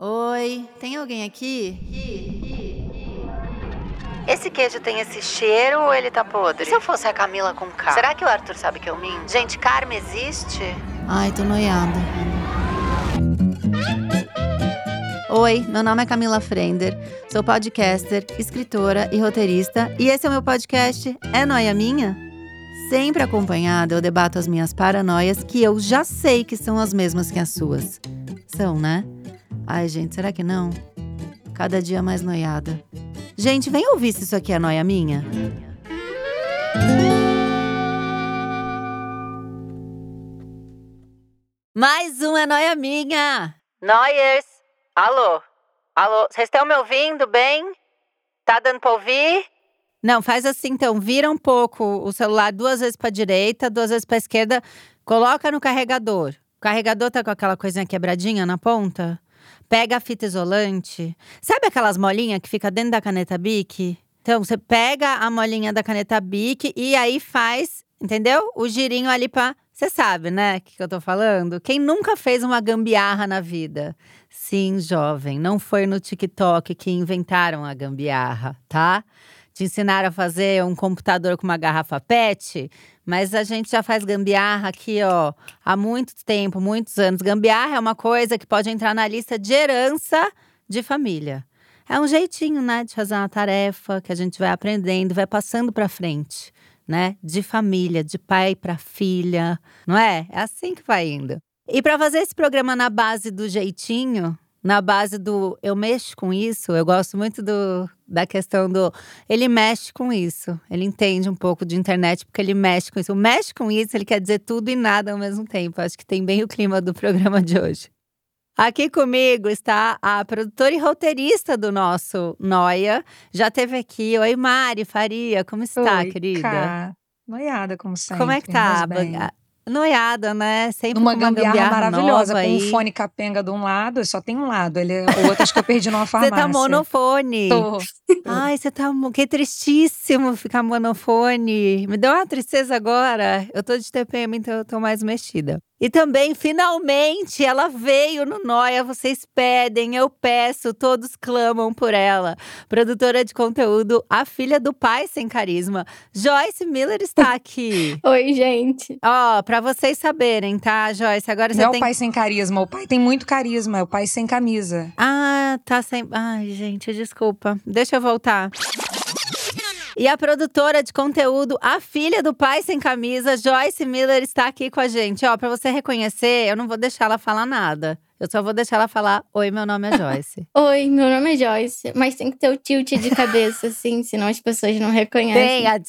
Oi, tem alguém aqui? Esse queijo tem esse cheiro ou ele tá podre? E se eu fosse a Camila com K? Será que o Arthur sabe que eu minto? Gente, karma existe? Ai, tô noiada. Oi, meu nome é Camila Frender, sou podcaster, escritora e roteirista, e esse é o meu podcast É Noia Minha? Sempre acompanhada, eu debato as minhas paranoias que eu já sei que são as mesmas que as suas. São, né? Ai, gente, será que não? Cada dia mais noiada. Gente, vem ouvir se isso aqui é noia minha. Mais um é noia minha! Noiers! Alô? Alô? Vocês estão me ouvindo bem? Tá dando pra ouvir? Não, faz assim então, vira um pouco o celular duas vezes pra direita, duas vezes pra esquerda, coloca no carregador. O carregador tá com aquela coisinha quebradinha na ponta? Pega a fita isolante. Sabe aquelas molinhas que fica dentro da caneta Bic? Então, você pega a molinha da caneta Bic e aí faz, entendeu? O girinho ali pra. Você sabe, né? O que, que eu tô falando? Quem nunca fez uma gambiarra na vida? Sim, jovem, não foi no TikTok que inventaram a gambiarra, tá? Te ensinaram a fazer um computador com uma garrafa PET, mas a gente já faz gambiarra aqui, ó, há muito tempo, muitos anos. Gambiarra é uma coisa que pode entrar na lista de herança de família. É um jeitinho, né, de fazer uma tarefa que a gente vai aprendendo, vai passando para frente, né? De família, de pai para filha, não é? É assim que vai indo. E para fazer esse programa na base do jeitinho, na base do eu mexo com isso, eu gosto muito do, da questão do ele mexe com isso. Ele entende um pouco de internet porque ele mexe com isso. O mexe com isso, ele quer dizer tudo e nada ao mesmo tempo. Acho que tem bem o clima do programa de hoje. Aqui comigo está a produtora e roteirista do nosso Noia. Já teve aqui. Oi, Mari Faria, como está, Oi, querida? Cá. Noiada, como sempre. Como é que tá? Noiada, né? Sempre Uma uma gambiarra, gambiarra maravilhosa, com um aí. fone capenga de um lado, só tem um lado. Ele, o outro acho que eu perdi numa Você farmácia. tá monofone. Tô. Ai, você tá. Que tristíssimo ficar monofone. Me deu uma tristeza agora. Eu tô de TPM, então eu tô mais mexida. E também, finalmente, ela veio no Noia. Vocês pedem, eu peço, todos clamam por ela. Produtora de conteúdo, a filha do pai sem carisma. Joyce Miller está aqui. Oi, gente. Ó, pra vocês saberem, tá, Joyce? Agora você Não é tem. o pai sem carisma, o pai tem muito carisma, é o pai sem camisa. Ah, tá sem. Ai, gente, desculpa. Deixa eu voltar. E a produtora de conteúdo, a filha do pai sem camisa, Joyce Miller, está aqui com a gente. Ó, pra você reconhecer, eu não vou deixar ela falar nada. Eu só vou deixar ela falar: Oi, meu nome é Joyce. Oi, meu nome é Joyce. Mas tem que ter o tilt de cabeça, assim, senão as pessoas não reconhecem. Tem, a,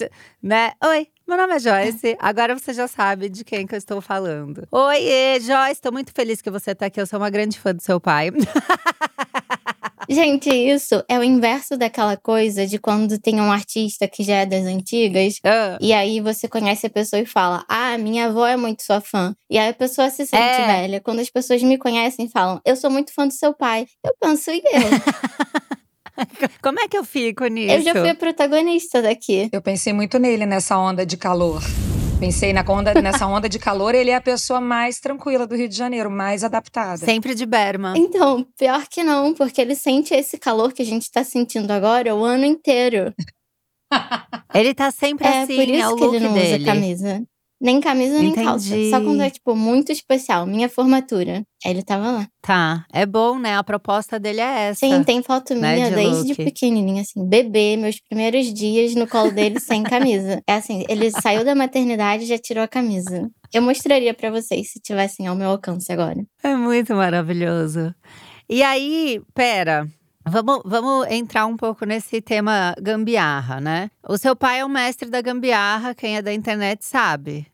né? Oi, meu nome é Joyce. Agora você já sabe de quem que eu estou falando. Oi, Joyce, estou muito feliz que você tá aqui. Eu sou uma grande fã do seu pai. Gente, isso é o inverso daquela coisa de quando tem um artista que já é das antigas. Ah, E aí você conhece a pessoa e fala: Ah, minha avó é muito sua fã. E aí a pessoa se sente É. velha. Quando as pessoas me conhecem e falam, eu sou muito fã do seu pai. Eu penso, e eu? Como é que eu fico nisso? eu já fui a protagonista daqui. Eu pensei muito nele nessa onda de calor. Pensei na onda, nessa onda de calor, ele é a pessoa mais tranquila do Rio de Janeiro, mais adaptada. Sempre de Berma. Então, pior que não, porque ele sente esse calor que a gente tá sentindo agora o ano inteiro. Ele tá sempre É assim, por é o isso que look ele não dele. usa camisa. Nem camisa, nem calça. Entendi. Só quando é, tipo, muito especial. Minha formatura. Aí ele tava lá. Tá, é bom, né? A proposta dele é essa. Sim, tem foto né, minha de desde look. pequenininha, assim. Bebê, meus primeiros dias no colo dele sem camisa. É assim, ele saiu da maternidade e já tirou a camisa. Eu mostraria pra vocês se tivessem ao meu alcance agora. É muito maravilhoso. E aí, pera. Vamos, vamos entrar um pouco nesse tema gambiarra, né? O seu pai é o mestre da gambiarra, quem é da internet sabe.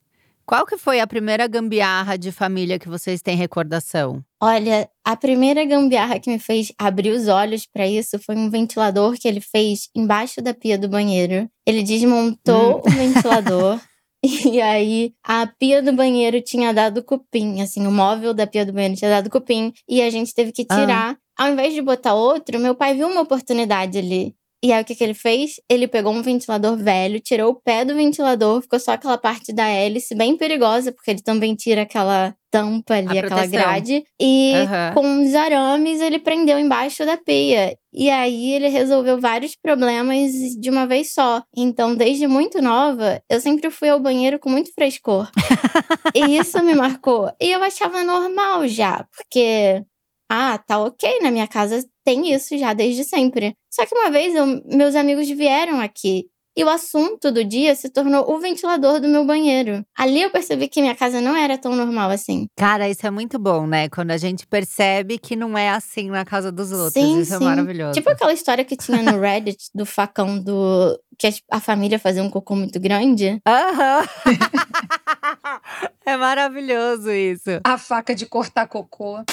Qual que foi a primeira gambiarra de família que vocês têm recordação? Olha, a primeira gambiarra que me fez abrir os olhos pra isso foi um ventilador que ele fez embaixo da pia do banheiro. Ele desmontou o ventilador. E aí, a pia do banheiro tinha dado cupim, assim, o móvel da pia do banheiro tinha dado cupim, e a gente teve que Ah. tirar. Ao invés de botar outro, meu pai viu uma oportunidade ali. E aí, o que, que ele fez? Ele pegou um ventilador velho, tirou o pé do ventilador, ficou só aquela parte da hélice, bem perigosa, porque ele também tira aquela tampa ali, aquela grade. E Aham. com os arames ele prendeu embaixo da pia. E aí ele resolveu vários problemas de uma vez só. Então, desde muito nova, eu sempre fui ao banheiro com muito frescor. e isso me marcou. E eu achava normal já, porque ah, tá ok, na minha casa tem isso já desde sempre. Só que uma vez eu- meus amigos vieram aqui e o assunto do dia se tornou o ventilador do meu banheiro. Ali eu percebi que minha casa não era tão normal assim. Cara, isso é muito bom, né? Quando a gente percebe que não é assim na casa dos outros. Sim, isso é sim. maravilhoso. Tipo aquela história que tinha no Reddit do facão do. que a família fazia um cocô muito grande. Aham. é maravilhoso isso. A faca de cortar cocô.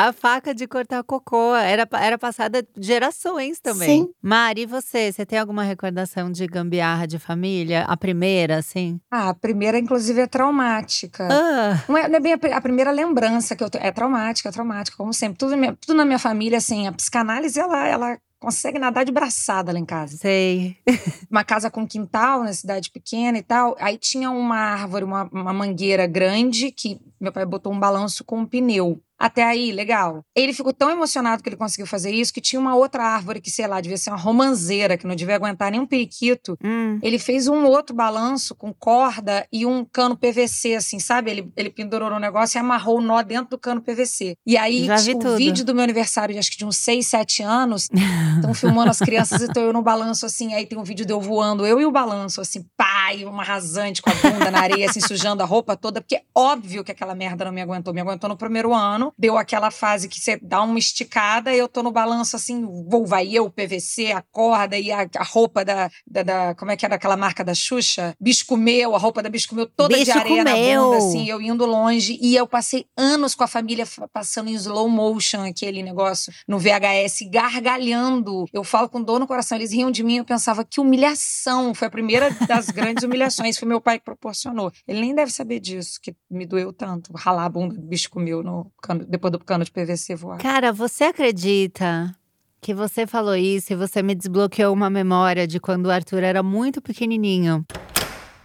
A faca de cortar cocô era, era passada gerações também. Sim. Mari, e você? Você tem alguma recordação de gambiarra de família? A primeira, assim? Ah, a primeira, inclusive, é traumática. Ah, Não é, não é bem a, a primeira lembrança que eu tenho. É traumática, é traumática, como sempre. Tudo, na minha- tudo na minha família, assim, a psicanálise, ela, ela consegue nadar de braçada lá em casa. sei. Uma casa com quintal, na cidade pequena e tal. Aí tinha uma árvore, uma, uma mangueira grande, que meu pai botou um balanço com um pneu. Até aí, legal. Ele ficou tão emocionado que ele conseguiu fazer isso que tinha uma outra árvore que, sei lá, devia ser uma romanzeira, que não devia aguentar nem um periquito. Hum, Ele fez um outro balanço com corda e um cano PVC, assim, sabe? Ele, ele pendurou no negócio e amarrou o nó dentro do cano PVC. E aí, Já vi o vídeo do meu aniversário, de acho que de uns 6, 7 anos, estão filmando as crianças e tô eu no balanço, assim. Aí tem um vídeo de eu voando, eu e o balanço, assim, pá, e uma rasante com a bunda na areia, assim, sujando a roupa toda, porque é óbvio que aquela merda não me aguentou. Me aguentou no primeiro ano, deu aquela fase que você dá uma esticada e eu tô no balanço, assim, vou, vai eu, PVC, a corda e a, a roupa da, da, da- Como é que era aquela marca da Xuxa? Bisco meu, a roupa da Bisco meu toda de Bisco areia na meu. bunda, assim, eu indo longe. E eu passei anos com a família fa- passando em slow motion aquele negócio no VHS, gargalhando. Eu falo com dor no coração, eles riam de mim, eu pensava que humilhação. Foi a primeira das grandes humilhações, foi meu pai que proporcionou. Ele nem deve saber disso, que me doeu tanto, ralar a bunda do bicho comeu no cano, depois do cano de PVC voar. Cara, você acredita que você falou isso e você me desbloqueou uma memória de quando o Arthur era muito pequenininho?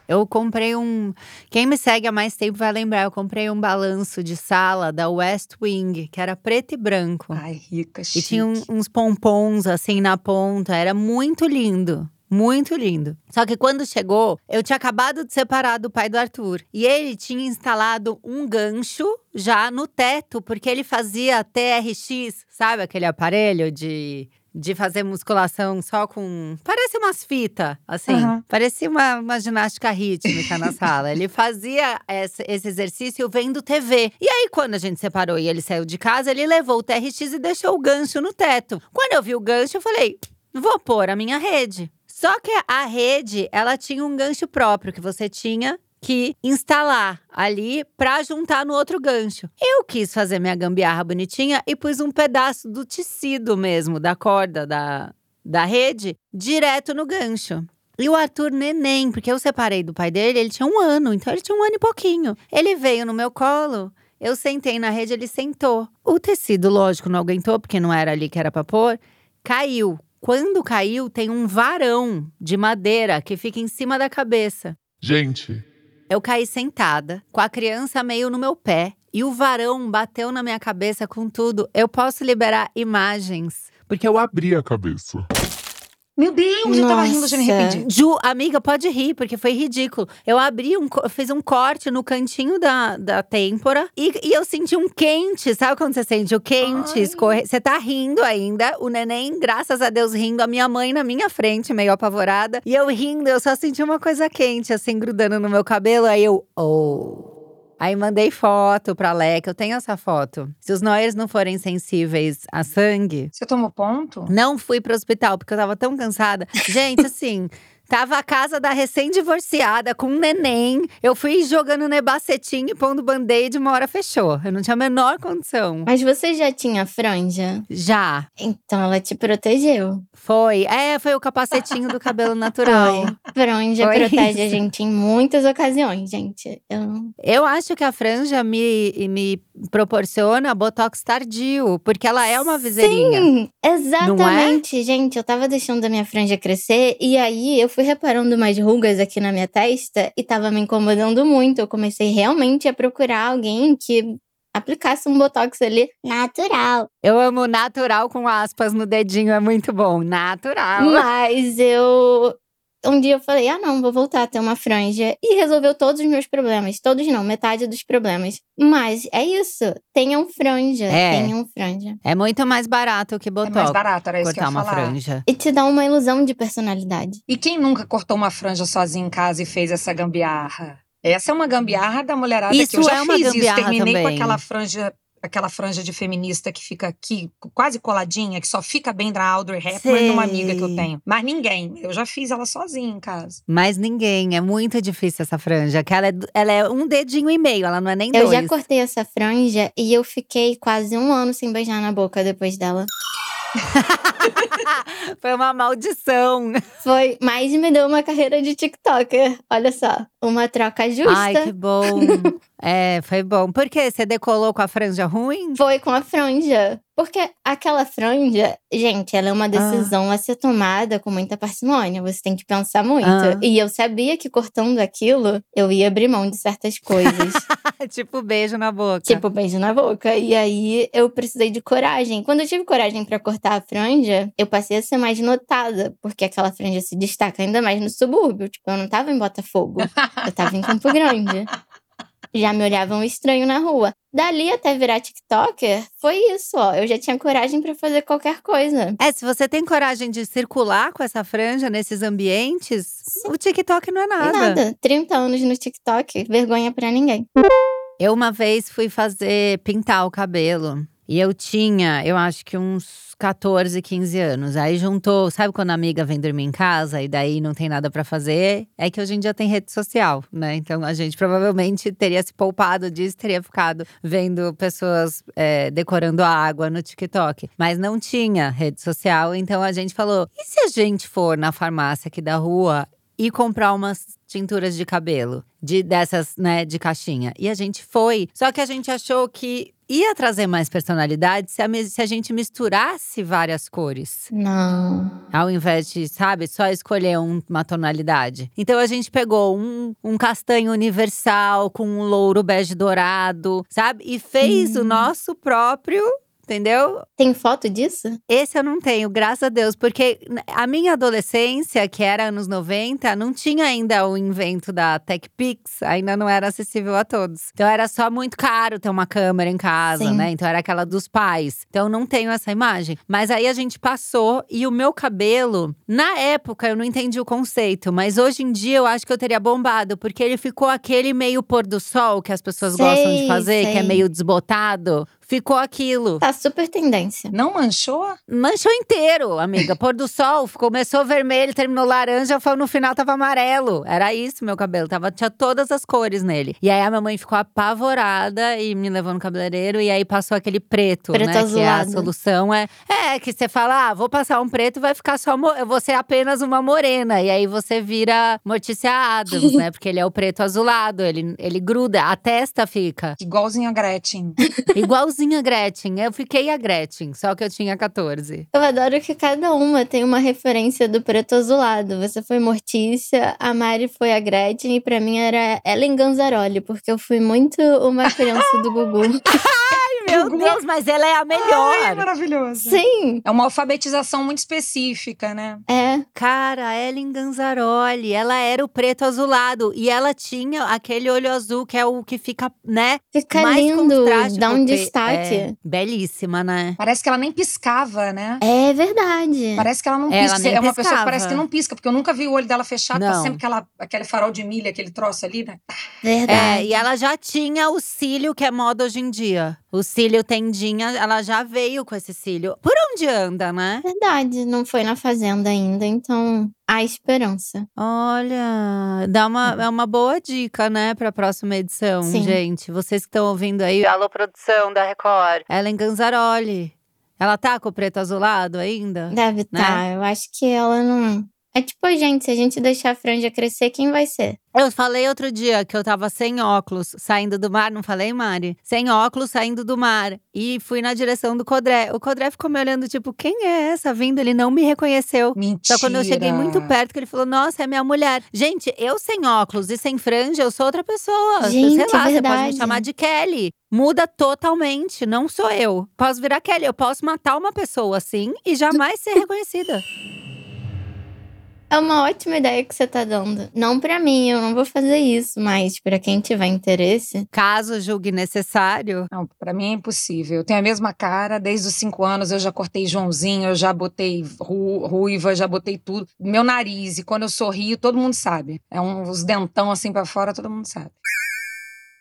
Eu comprei um. Quem me segue há mais tempo vai lembrar. Eu comprei um balanço de sala da West Wing, que era preto e branco. Ai, rica, E chique. tinha um- uns pompons assim na ponta. Era muito lindo. Muito lindo. Só que quando chegou, eu tinha acabado de separar do pai do Arthur. E ele tinha instalado um gancho já no teto, porque ele fazia TRX, sabe aquele aparelho de, de fazer musculação só com. Parece umas fitas, assim. Aham. Parecia uma, uma ginástica rítmica na sala. Ele fazia esse, esse exercício vendo TV. E aí, quando a gente separou e ele saiu de casa, ele levou o TRX e deixou o gancho no teto. Quando eu vi o gancho, eu falei: vou pôr a minha rede. Só que a rede, ela tinha um gancho próprio que você tinha que instalar ali pra juntar no outro gancho. Eu quis fazer minha gambiarra bonitinha e pus um pedaço do tecido mesmo, da corda da, da rede, direto no gancho. E o Arthur neném, porque eu separei do pai dele, ele tinha um ano, então ele tinha um ano e pouquinho. Ele veio no meu colo, eu sentei na rede, ele sentou. O tecido, lógico, não aguentou, porque não era ali que era pra pôr, caiu. Quando caiu, tem um varão de madeira que fica em cima da cabeça. Gente, Eu caí sentada, com a criança meio no meu pé, e o varão bateu na minha cabeça com tudo. Eu posso liberar imagens. porque eu abri a cabeça. Meu Deus, eu tava rindo, já me Nossa. arrependi. Ju, amiga, pode rir, porque foi ridículo. Eu abri um, eu fiz um corte no cantinho da, da têmpora e, e eu senti um quente. Sabe quando você sente o quente escorrer? Você tá rindo ainda, o neném, graças a Deus, rindo, a minha mãe na minha frente, meio apavorada. E eu rindo, eu só senti uma coisa quente, assim, grudando no meu cabelo. Aí eu, oh. Aí mandei foto pra Leca, eu tenho essa foto. Se os Noyers não forem sensíveis a sangue, Você tomou ponto? não fui pro hospital porque eu tava tão cansada. Gente, assim, tava a casa da recém-divorciada com um neném. Eu fui jogando nebacetinho e pondo band-aid, uma hora fechou. Eu não tinha a menor condição. Mas você já tinha franja? Já, Então ela te protegeu. foi. É, foi o capacetinho do cabelo natural. Franja Foi protege a isso. gente em muitas ocasiões, gente. Eu Eu acho que a franja me, me proporciona botox tardio, porque ela é uma viseirinha. Sim, é? exatamente, gente. Eu tava deixando a minha franja crescer e aí eu fui reparando umas rugas aqui na minha testa e tava me incomodando muito. Eu comecei realmente a procurar alguém que aplicasse um botox ali natural. Eu amo natural com aspas no dedinho, é muito bom. Natural. Mas eu. Um dia eu falei, ah, não, vou voltar a ter uma franja. E resolveu todos os meus problemas. Todos não, metade dos problemas. Mas é isso. Tenham franja. É. Tenham franja. É muito mais barato que É botox. mais barato, era isso que eu cortar uma falar. franja. E te dá uma ilusão de personalidade. E quem nunca cortou uma franja sozinho em casa e fez essa gambiarra? Essa é uma gambiarra da mulherada que eu Isso já é uma fiz isso. Terminei com também. aquela franja, aquela franja de feminista que fica aqui, quase coladinha, que só fica bem da Audrey Hepburn Sei. numa amiga que eu tenho. Mas ninguém. Eu já fiz ela sozinha em casa. Mas ninguém, é muito difícil essa franja. Que ela, é, ela é um dedinho e meio, ela não é nem Eu dois. já cortei essa franja e eu fiquei quase um ano sem beijar na boca depois dela. Foi uma maldição. Foi, mas me deu uma carreira de TikToker. Olha só, uma troca justa. Ai, que bom. é, foi bom. Por quê? Você decolou com a franja ruim? Foi com a franja. Porque aquela franja, gente, ela é uma decisão a ser tomada com muita parcimônia. Você tem que pensar muito. Ah. E eu sabia que cortando aquilo, eu ia abrir mão de certas coisas. tipo, beijo na boca. tipo, beijo na boca. E aí eu precisei de coragem. Quando eu tive coragem pra cortar a franja, eu passei a ser mais notada. Porque aquela franja se destaca ainda mais no subúrbio. Tipo, eu não tava em Botafogo. eu tava em Campo Grande. Já me olhavam estranho na rua. Dali até virar TikToker, foi isso, ó. Eu já tinha coragem pra fazer qualquer coisa. É, se você tem coragem de circular com essa franja nesses ambientes, o TikTok não é nada. Nada. 30 anos no TikTok, vergonha pra ninguém. Eu uma vez fui fazer pintar o cabelo. E eu tinha, eu acho que uns 14, 15 anos. Aí juntou, sabe quando a amiga vem dormir em casa e daí não tem nada pra fazer? É que hoje em dia tem rede social, né? Então a gente provavelmente teria se poupado disso, teria ficado vendo pessoas é, decorando a água no TikTok. Mas não tinha rede social, então a gente falou: e se a gente for na farmácia aqui da rua e comprar umas tinturas de cabelo, de dessas, né, de caixinha. E a gente foi. Só que a gente achou que ia trazer mais personalidade se a, se a gente misturasse várias cores. Não. Ao invés de, sabe, só escolher um- uma tonalidade. Então a gente pegou um, um castanho universal com um louro bege dourado, sabe? E fez o Hum. nosso próprio. Entendeu? Tem foto disso? Esse eu não tenho, graças a Deus, porque a minha adolescência, que era anos 90, não tinha ainda o invento da TechPix, ainda não era acessível a todos. Então era só muito caro ter uma câmera em casa, Sim. né? Então era aquela dos pais. Então não tenho essa imagem. Mas aí a gente passou e o meu cabelo, na época eu não entendi o conceito, mas hoje em dia eu acho que eu teria bombado, porque ele ficou aquele meio pôr do sol que as pessoas gostam de Sei, fazer, que é sei. meio desbotado. Ficou aquilo. Tá super tendência. Não manchou? Manchou inteiro, amiga. Pôr do sol, começou vermelho, terminou laranja, foi- no final tava amarelo. Era isso meu cabelo, tava, tinha todas as cores nele. E aí a minha mãe ficou apavorada e me levou no cabeleireiro e aí passou aquele preto, Preto né? Que é a solução é é que você fala, ah, vou passar um preto, vai ficar só eu vou ser apenas uma morena e aí você vira Mortícia Adams, né? Porque ele é o preto azulado, ele ele gruda, a testa fica Igualzinho a Gretchen. igualzinha a Gretchen. Eu fiquei a Gretchen, só que eu tinha 14. Eu adoro que cada uma tem uma referência do preto azulado. Você foi Mortícia, a Mari foi a Gretchen e pra mim era Ellen Ganzaroli, porque eu fui muito uma criança do Gugu. Meu Deus, mas ela é a Ai, melhor. maravilhoso. Sim, É uma alfabetização muito específica, né? é. Cara, Ellen Ganzaroli, ela era o preto azulado e ela tinha aquele olho azul que é o que fica, né? Fica mais lindo, contraste dá um destaque. É belíssima, né? Parece que ela nem piscava, né? É, verdade. Parece que ela não Ela pisca. nem é uma pessoa que parece que não pisca, porque eu nunca vi o olho dela fechado, tá Não. sempre aquela, aquele farol de milha, aquele troço ali, né? Verdade. É, e ela já tinha o cílio que é moda hoje em dia. O cílio tendinha, ela já veio com esse cílio. Por onde anda, né? Verdade, não foi na fazenda ainda, então há esperança. Olha, dá uma, é uma boa dica, né, pra próxima edição, Sim. gente. Vocês que estão ouvindo aí, alô, produção da Record. Ellen Ganzaroli. Ela tá com o preto azulado ainda? Deve Né? estar. Eu acho que ela não, É tipo a gente, se a gente deixar a franja crescer, quem vai ser? Eu falei outro dia que eu tava sem óculos saindo do mar, não falei, Mari? Sem óculos saindo do mar. E fui na direção do Codré. O Codré ficou me olhando, tipo, quem é essa vindo? Ele não me reconheceu. Mentira. Só quando eu cheguei muito perto, que ele falou: Nossa, é minha mulher. Gente, eu sem óculos e sem franja, eu sou outra pessoa. Gente, Sei lá, é você pode me chamar de Kelly. Muda totalmente, não sou eu. Posso virar Kelly, eu posso matar uma pessoa assim e jamais ser reconhecida. É uma ótima ideia que você tá dando. Não pra mim, eu não vou fazer isso, mas pra quem tiver interesse. Caso julgue necessário. Não, pra mim é impossível. Eu tenho a mesma cara, desde os cinco anos eu já cortei Joãozinho, eu já botei ru- ruiva, já botei tudo. Meu nariz, e quando eu sorrio, todo mundo sabe. É um, os dentão assim pra fora, todo mundo sabe.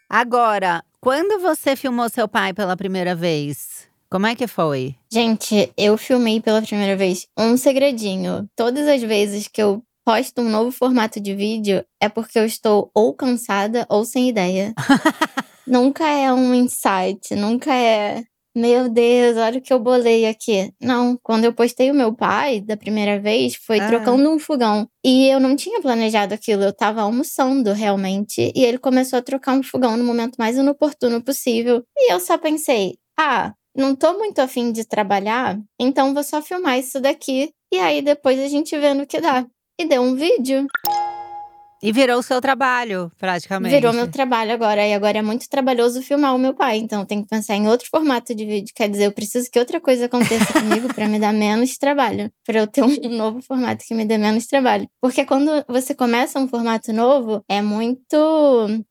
Agora, quando você filmou seu pai pela primeira vez? Como é que foi? Gente, eu filmei pela primeira vez um segredinho. Todas as vezes que eu posto um novo formato de vídeo é porque eu estou ou cansada ou sem ideia. nunca é um insight, nunca é. Meu Deus, olha o que eu bolei aqui. Não, quando eu postei o meu pai da primeira vez, foi Ah. trocando um fogão. E eu não tinha planejado aquilo, eu tava almoçando realmente. E ele começou a trocar um fogão no momento mais inoportuno possível. E eu só pensei, ah, não tô muito afim de trabalhar, então vou só filmar isso daqui. E aí depois a gente vê no que dá. E deu um vídeo. E virou o seu trabalho, praticamente. Virou meu trabalho agora. E agora é muito trabalhoso filmar o meu pai. Então eu tenho que pensar em outro formato de vídeo. Quer dizer, eu preciso que outra coisa aconteça comigo pra me dar menos trabalho. Pra eu ter um novo formato que me dê menos trabalho. Porque quando você começa um formato novo, é muito.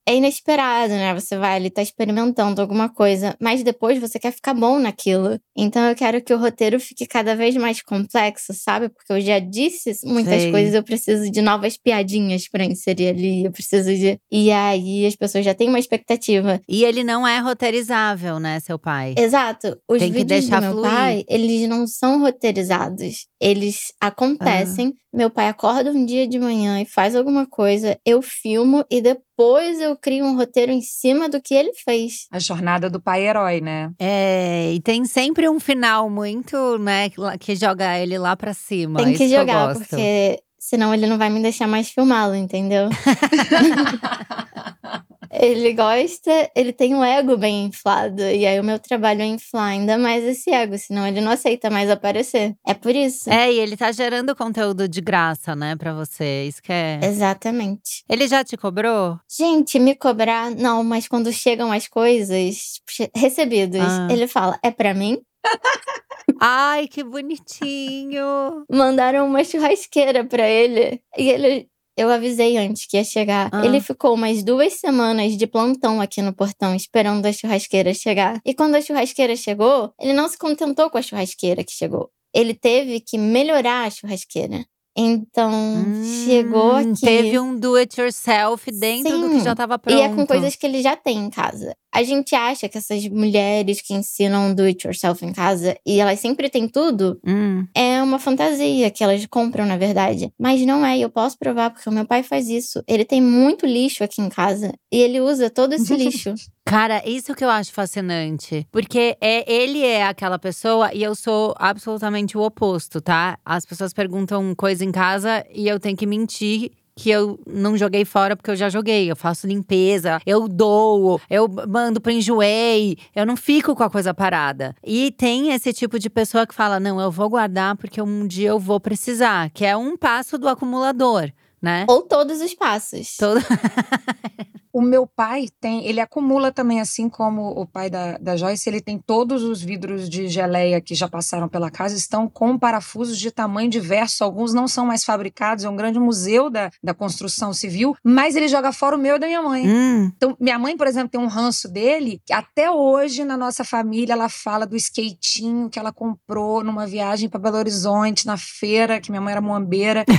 É inesperado, né? Você vai ali, tá experimentando alguma coisa. Mas depois você quer ficar bom naquilo. Então eu quero que o roteiro fique cada vez mais complexo, sabe? Porque eu já disse muitas Sei. coisas, eu preciso de novas piadinhas pra inserir ali. Eu preciso de. E aí as pessoas já têm uma expectativa. E ele não é roteirizável, né, seu pai? Exato. Os Tem que vídeos deixar do meu fluir. pai, eles não são roteirizados. Eles acontecem. Ah. Meu pai acorda um dia de manhã e faz alguma coisa, eu filmo e depois eu crio um roteiro em cima do que ele fez. A jornada do pai herói, né? É, e tem sempre um final muito, né, que que joga ele lá pra cima. Tem Isso que eu jogar, gosto. porque senão ele não vai me deixar mais filmá-lo, entendeu? ele gosta, ele tem um ego bem inflado. E aí o meu trabalho é inflar ainda mais esse ego, senão ele não aceita mais aparecer. É por isso. É, e ele tá gerando conteúdo de graça, né, pra você. Isso que é. Exatamente. Ele já te cobrou? Gente, me cobrar, não, mas quando chegam as coisas recebidos, Ah. ele fala: é pra mim? Ai, que bonitinho! Mandaram uma churrasqueira pra ele. E ele. Eu avisei antes que ia chegar. Ah. Ele ficou umas duas semanas de plantão aqui no portão, esperando a churrasqueira chegar. E quando a churrasqueira chegou, ele não se contentou com a churrasqueira que chegou. Ele teve que melhorar a churrasqueira. Então, chegou Hum, aqui. Teve um do it yourself dentro do que Sim. já tava pronto. E é com coisas que ele já tem em casa. A gente acha que essas mulheres que ensinam do it yourself em casa e elas sempre têm tudo, Hum. é uma fantasia que elas compram, na verdade. Mas não é, eu posso provar, porque o meu pai faz isso. Ele tem muito lixo aqui em casa e ele usa todo esse lixo. Cara, isso que eu acho fascinante. Porque é, ele é aquela pessoa e eu sou absolutamente o oposto, tá? As pessoas perguntam coisa em casa e eu tenho que mentir. Que eu não joguei fora porque eu já joguei. Eu faço limpeza, eu dou, eu mando pro enjoei, eu não fico com a coisa parada. E tem esse tipo de pessoa que fala: não, eu vou guardar porque um dia eu vou precisar, que é um passo do acumulador, né? Ou todos os passos. Todo- O meu pai tem, ele acumula também, assim como o pai da, da Joyce, ele tem todos os vidros de geleia que já passaram pela casa, estão com parafusos de tamanho diverso. Alguns não são mais fabricados, é um grande museu da, da construção civil, mas ele joga fora o meu e da minha mãe. Hum, Então, minha mãe, por exemplo, tem um ranço dele, que até hoje na nossa família ela fala do skatinho que ela comprou numa viagem para Belo Horizonte, na feira, que minha mãe era muambeira.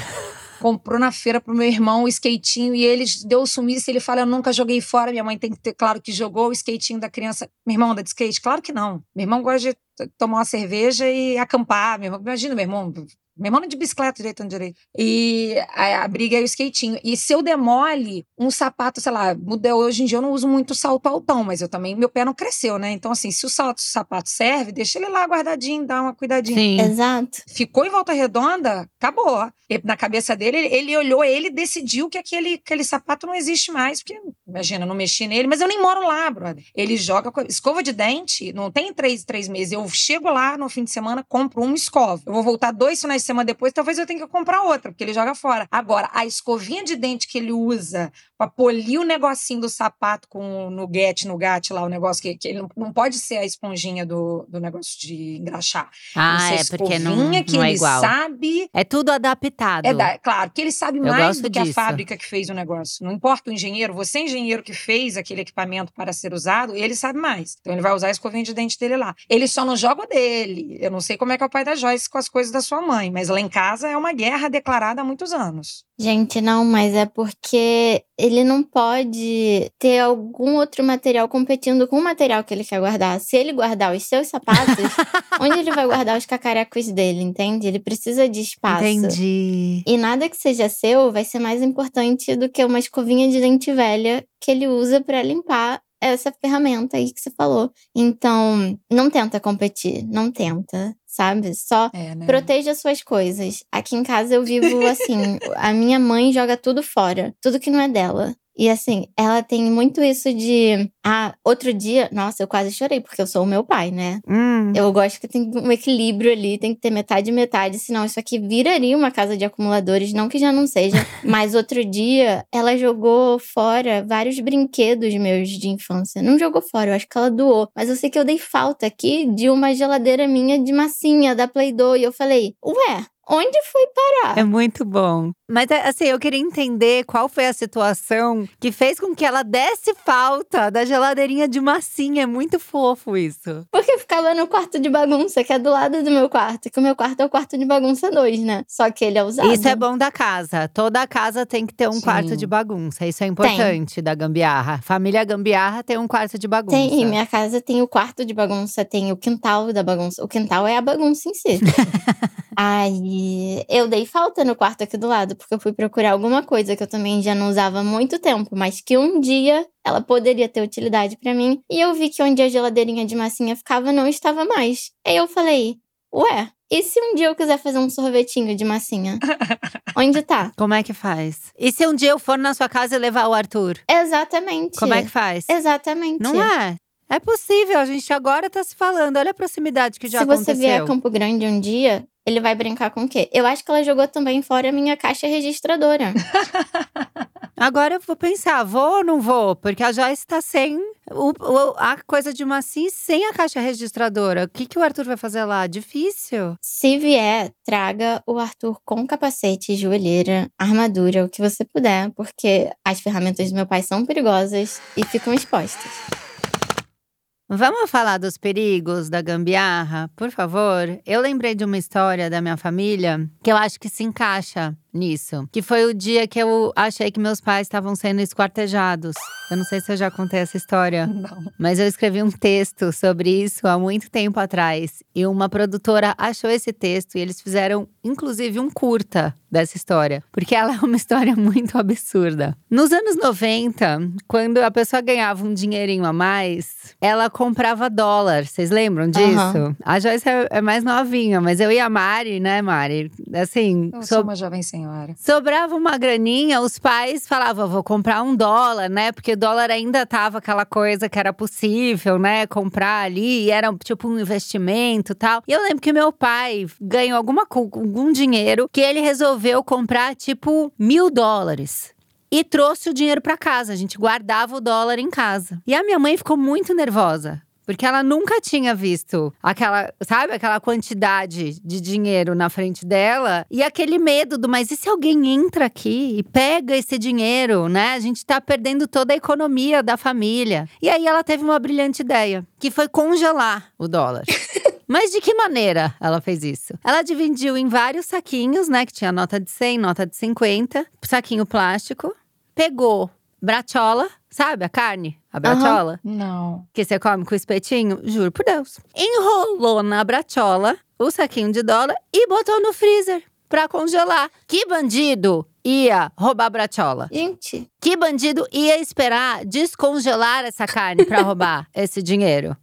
comprou na feira pro meu irmão o skatinho e ele deu o sumiço ele fala: Eu nunca joguei fora. Minha mãe tem que ter claro que jogou o skatinho da criança. Meu irmão anda de skate? Claro que não. Meu irmão gosta de tomar uma cerveja e acampar. Meu irmão. Imagina, meu irmão, meu irmão de bicicleta direito, direito. E a, a, briga é o skatinho. E se eu demole um sapato, sei lá, mudei, hoje em dia eu não uso muito salto altão, mas eu também, meu pé não cresceu, né? Então, assim, se o salto, o sapato serve, deixa ele lá guardadinho, dá uma cuidadinha. Sim. Exato. Ficou em volta redonda, acabou. E na cabeça dele, ele, ele olhou, ele decidiu que aquele, aquele sapato não existe mais, porque, imagina, não mexi nele, mas eu nem moro lá, brother. Ele joga escova de dente, não tem três, três meses. Eu chego lá no fim de semana, compro uma escova. Eu vou voltar dois finais de semana depois, talvez eu tenha que comprar outra, porque ele joga fora. Agora, a escovinha de dente que ele usa para polir o negocinho do sapato com o nuguete, nugat lá, o negócio que, que ele não, não, pode ser a esponjinha do, do negócio de engraxar. Ah, é porque não, que não é ele igual. sabe. É tudo adaptado. É da, claro, que ele sabe eu mais do que disso. a fábrica que fez o negócio. Não importa o engenheiro, você é engenheiro que fez aquele equipamento para ser usado, ele sabe mais. Então ele vai usar a escovinha de dente dele lá. Ele só não joga o dele. Eu não sei como é que é o pai da Joyce com as coisas da sua mãe, mas lá em casa é uma guerra declarada há muitos anos. Gente, não, mas é porque ele não pode ter algum outro material competindo com o material que ele quer guardar. Se ele guardar os seus sapatos, onde ele vai guardar os cacarecos dele, entende? Ele precisa de espaço. Entendi. E nada que seja seu vai ser mais importante do que uma escovinha de dente velha que ele usa para limpar essa ferramenta aí que você falou. Então, não tenta competir, não tenta, sabe? Só é, né? proteja suas coisas. Aqui em casa eu vivo assim, a minha mãe joga tudo fora, tudo que não é dela. E assim, ela tem muito isso de. Ah, outro dia, nossa, eu quase chorei, porque eu sou o meu pai, né? Hum. Eu gosto que tem um equilíbrio ali, tem que ter metade e metade, senão isso aqui viraria uma casa de acumuladores, não que já não seja. Mas outro dia, ela jogou fora vários brinquedos meus de infância. Não jogou fora, eu acho que ela doou. Mas eu sei que eu dei falta aqui de uma geladeira minha de massinha da Play Doh. E eu falei, ué, Onde foi parar? É muito bom. Mas é, assim, eu queria entender qual foi a situação que fez com que ela desse falta da geladeirinha de massinha. É muito fofo isso. Porque ficava no quarto de bagunça, que é do lado do meu quarto. Que o meu quarto é o quarto de bagunça 2, né? Só que ele é usado. Isso é bom da casa. Toda casa tem que ter um Sim. quarto de bagunça. Isso é importante tem. da gambiarra. Família gambiarra tem um quarto de bagunça. Tem, minha casa tem o quarto de bagunça, tem o quintal da bagunça. O quintal é a bagunça em si. Aí eu dei falta no quarto aqui do lado, porque eu fui procurar alguma coisa que eu também já não usava há muito tempo, mas que um dia ela poderia ter utilidade para mim. E eu vi que onde a geladeirinha de massinha ficava não estava mais. Aí eu falei: Ué, e se um dia eu quiser fazer um sorvetinho de massinha? Onde tá? Como é que faz? E se um dia eu for na sua casa e levar o Arthur? Exatamente. Como é que faz? Exatamente. Não é? É possível, a gente agora tá se falando. Olha a proximidade que já se aconteceu. Se você vier a Campo Grande um dia, ele vai brincar com o quê? Eu acho que ela jogou também fora a minha caixa registradora. Agora eu vou pensar, vou ou não vou? Porque a Joyce tá sem o, o, a coisa de macio sem a caixa registradora. O que, que o Arthur vai fazer lá? Difícil. Se vier, traga o Arthur com capacete, joelheira, armadura, o que você puder, porque as ferramentas do meu pai são perigosas e ficam expostas. Vamos falar dos perigos da gambiarra, por favor? Eu lembrei de uma história da minha família que eu acho que se encaixa nisso. Que foi o dia que eu achei que meus pais estavam sendo esquartejados. Eu não sei se eu já contei essa história. Não. Mas eu escrevi um texto sobre isso há muito tempo atrás. E uma produtora achou esse texto e eles fizeram, inclusive, um curta dessa história. Porque ela é uma história muito absurda. Nos anos 90, quando a pessoa ganhava um dinheirinho a mais, ela comprava dólar. Vocês lembram disso? Uhum. A Joyce é, é mais novinha, mas eu e a Mari, né, Mari? Assim. Eu sou uma jovem senhora senhora. Sobrava uma graninha, os pais falavam, vou comprar um dólar, né? Porque dólar ainda tava aquela coisa que era possível, né? Comprar ali, era tipo um investimento tal. E eu lembro que meu pai ganhou alguma, algum dinheiro que ele resolveu comprar tipo mil dólares e trouxe o dinheiro para casa. A gente guardava o dólar em casa. E a minha mãe ficou muito nervosa. Porque ela nunca tinha visto aquela, sabe, aquela quantidade de dinheiro na frente dela. E aquele medo do, mas e se alguém entra aqui e pega esse dinheiro, né? A gente tá perdendo toda a economia da família. E aí ela teve uma brilhante ideia, que foi congelar o dólar. Mas de que maneira ela fez isso? Ela dividiu em vários saquinhos, né? Que tinha nota de 100, nota de 50, saquinho plástico. Pegou Brachola, sabe a carne? A brachola? Não. Que você come com espetinho? Juro por Deus. Enrolou na brachola o saquinho de dólar e botou no freezer pra congelar. Que bandido ia roubar a brachola? Gente, Que bandido ia esperar descongelar essa carne pra roubar esse dinheiro?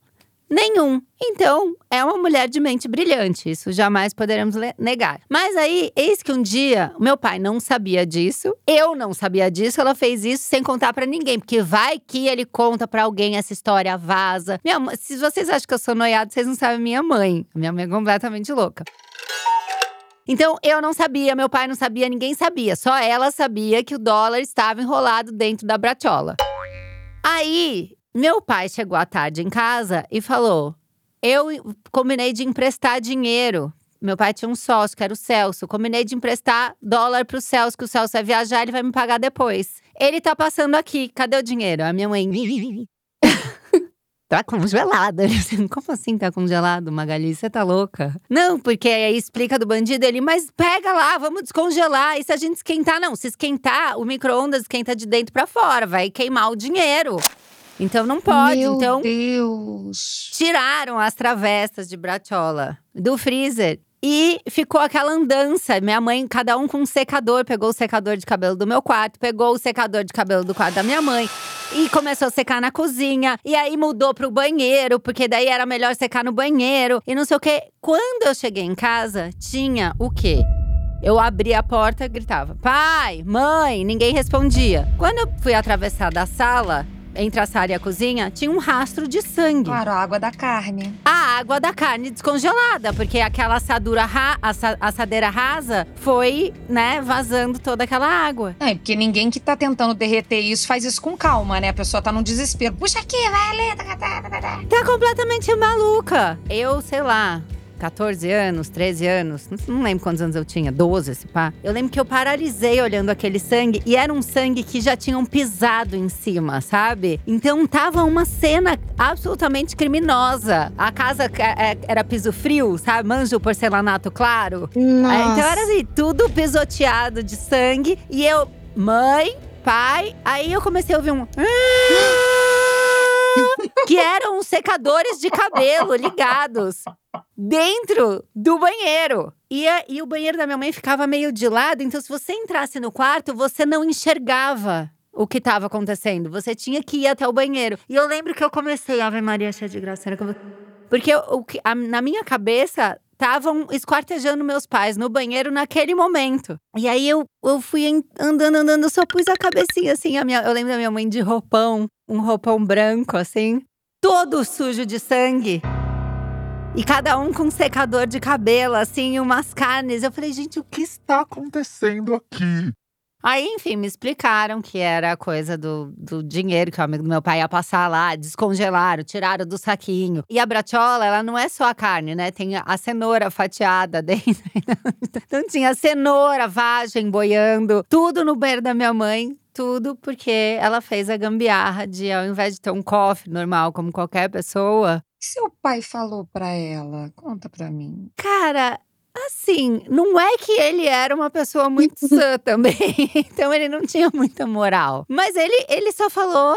Nenhum. Então, é uma mulher de mente brilhante, isso jamais poderemos negar. Mas aí, eis que um dia, meu pai não sabia disso, eu não sabia disso, ela fez isso sem contar pra ninguém, porque vai que ele conta pra alguém essa história, vaza. Minha se vocês acham que eu sou noiado, vocês não sabem minha mãe. Minha mãe é completamente louca. Então, eu não sabia, meu pai não sabia, ninguém sabia. Só ela sabia que o dólar estava enrolado dentro da brachola. Aí, meu pai chegou à tarde em casa e falou: Eu combinei de emprestar dinheiro. Meu pai tinha um sócio, que era o Celso. Combinei de emprestar dólar pro Celso, que o Celso vai viajar, ele vai me pagar depois. Ele tá passando aqui, cadê o dinheiro? A minha mãe. Tá assim, Como assim tá congelado, Magali? Você tá louca? Não, porque aí explica do bandido ele, mas pega lá, vamos descongelar. E se a gente esquentar? Não, se esquentar, o micro-ondas esquenta de dentro pra fora, vai queimar o dinheiro. Então não pode. Meu então Deus. tiraram as travessas de brachola do freezer. E ficou aquela andança. Minha mãe, cada um com um secador, pegou o secador de cabelo do meu quarto, pegou o secador de cabelo do quarto da minha mãe e começou a secar na cozinha. E aí mudou pro banheiro, porque daí era melhor secar no banheiro e não sei o quê. Quando eu cheguei em casa, tinha o quê? Eu abri a porta e gritava: pai, mãe, ninguém respondia. Quando eu fui atravessar da sala, entre a sala e a cozinha, tinha um rastro de sangue Claro, a água da carne. a água da carne descongelada, porque aquela assadura ra assa assadeira rasa foi, né, vazando toda aquela água. É, porque ninguém que tá tentando derreter isso faz isso com calma, né? A pessoa tá num desespero. Puxa aqui, vai ali. tá, tá, tá, tá. Tá completamente maluca. Eu, sei lá, 14 anos, 13 anos, não- lembro quantos anos eu tinha, 12, esse pá. Eu lembro que eu paralisei olhando aquele sangue e era um sangue que já tinham pisado em cima, sabe? Então tava uma cena absolutamente criminosa. A casa é, é, era piso frio, sabe? Manjo porcelanato claro. nossa. Aí, Então era assim, tudo pisoteado de sangue. E eu, mãe, pai. Aí eu comecei a ouvir um. que eram secadores de cabelo ligados dentro do banheiro. E, a- e o banheiro da minha mãe ficava meio de lado, então se você entrasse no quarto, você não enxergava o que estava acontecendo. Você tinha que ir até o banheiro. E eu lembro que eu comecei, Ave Maria, cheia de graça. Porque o que- a- na minha cabeça, estavam esquartejando meus pais no banheiro naquele momento. E aí eu, eu fui andando, andando, só pus a cabecinha assim. A minha, eu lembro da minha mãe de roupão, um roupão branco assim, todo sujo de sangue. E cada um com um secador de cabelo, assim, umas carnes. Eu falei, gente, o que está acontecendo aqui? Aí, enfim, me explicaram que era a coisa do, do dinheiro que o amigo do meu pai ia passar lá, descongelaram, tiraram do saquinho. E a brachola, ela não é só a carne, né? Tem a cenoura fatiada dentro. Então tinha cenoura, vagem boiando, tudo no banheiro da minha mãe. Tudo porque ela fez a gambiarra de, ao invés de ter um cofre normal, como qualquer pessoa, O que seu pai falou pra ela? Conta pra mim. Cara, assim, não é que ele era uma pessoa muito sã também. Então ele não tinha muita moral. Mas ele, ele só falou: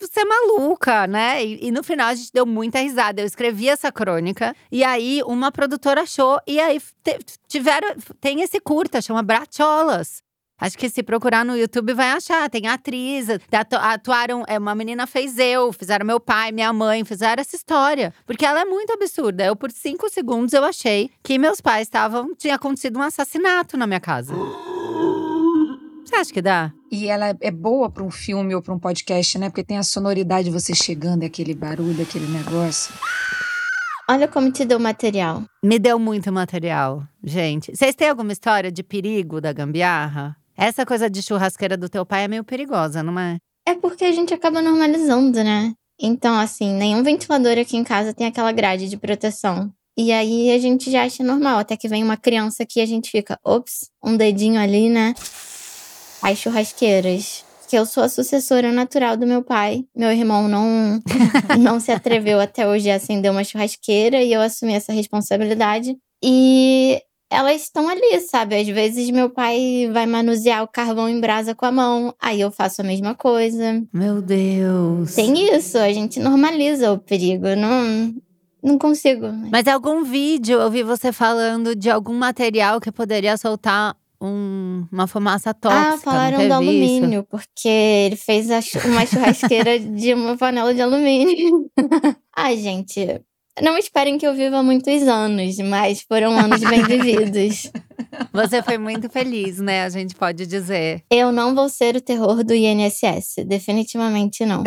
você é maluca, né? E, e no final a gente deu muita risada. Eu escrevi essa crônica e aí uma produtora achou. E aí te- tiveram. Tem esse curta, chama Bracholas. Acho que se procurar no YouTube vai achar. Tem atriz, atu- atuaram. é, Uma menina fez eu, fizeram meu pai, minha mãe, fizeram essa história. Porque ela é muito absurda. Eu, por cinco segundos, eu achei que meus pais estavam. Tinha acontecido um assassinato na minha casa. Você acha que dá? E ela é- boa pra um filme ou pra um podcast, né? Porque tem a sonoridade de você chegando, aquele barulho, aquele negócio. Olha como te deu material. Me deu muito material, gente. Vocês têm alguma história de perigo da gambiarra? Essa coisa de churrasqueira do teu pai é meio perigosa, não é? É porque a gente acaba normalizando, né? Então, assim, nenhum ventilador aqui em casa tem aquela grade de proteção. E aí a gente já acha normal, até que vem uma criança que a gente fica, ops, um dedinho ali, né? As churrasqueiras. Que eu sou a sucessora natural do meu pai. Meu irmão não, não se atreveu até hoje a acender uma churrasqueira e eu assumi essa responsabilidade. E elas estão ali, sabe? Às vezes meu pai vai manusear o carvão em brasa com a mão, aí eu faço a mesma coisa. Meu Deus. Tem isso, a gente normaliza o perigo. Não, não consigo. Mas algum vídeo eu vi você falando de algum material que poderia soltar um- uma fumaça tóxica. Ah, falaram não do teve isso? alumínio, porque ele fez uma churrasqueira de uma panela de alumínio. Ai, gente, não esperem que eu viva muitos anos, mas foram anos bem vividos. Você foi muito feliz, né? A gente pode dizer. Eu não vou ser o terror do INSS, definitivamente não.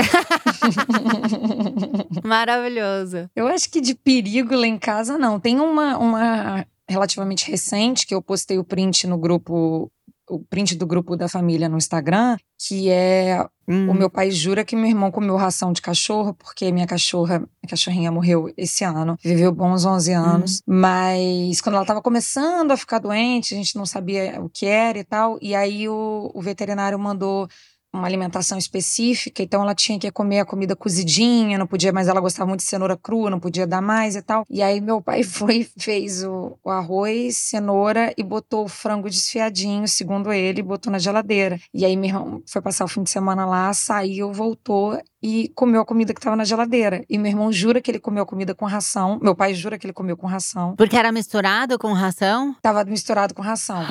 Maravilhoso. Eu acho que de perigo lá em casa, não. Tem uma, uma relativamente recente que eu postei o print no grupo, o print do grupo da família no Instagram, que é Hum. o meu pai jura que meu irmão comeu ração de cachorro, porque minha cachorra, minha cachorrinha morreu esse ano, viveu bons 11 anos, mas quando ela estava começando a ficar doente, a gente não sabia o que era e tal, e aí o, o veterinário mandou uma alimentação específica, então ela tinha que comer a comida cozidinha, não podia mais, ela gostava muito de cenoura crua, não podia dar mais e tal. E aí meu pai foi, fez o, o arroz, cenoura e botou o frango desfiadinho, segundo ele, botou na geladeira. E aí meu irmão foi passar o fim de semana lá, saiu, voltou e comeu a comida que estava na geladeira. E meu irmão jura que ele comeu a comida com ração. Meu pai jura que ele comeu com ração. Porque era misturado com ração? Tava misturado com ração.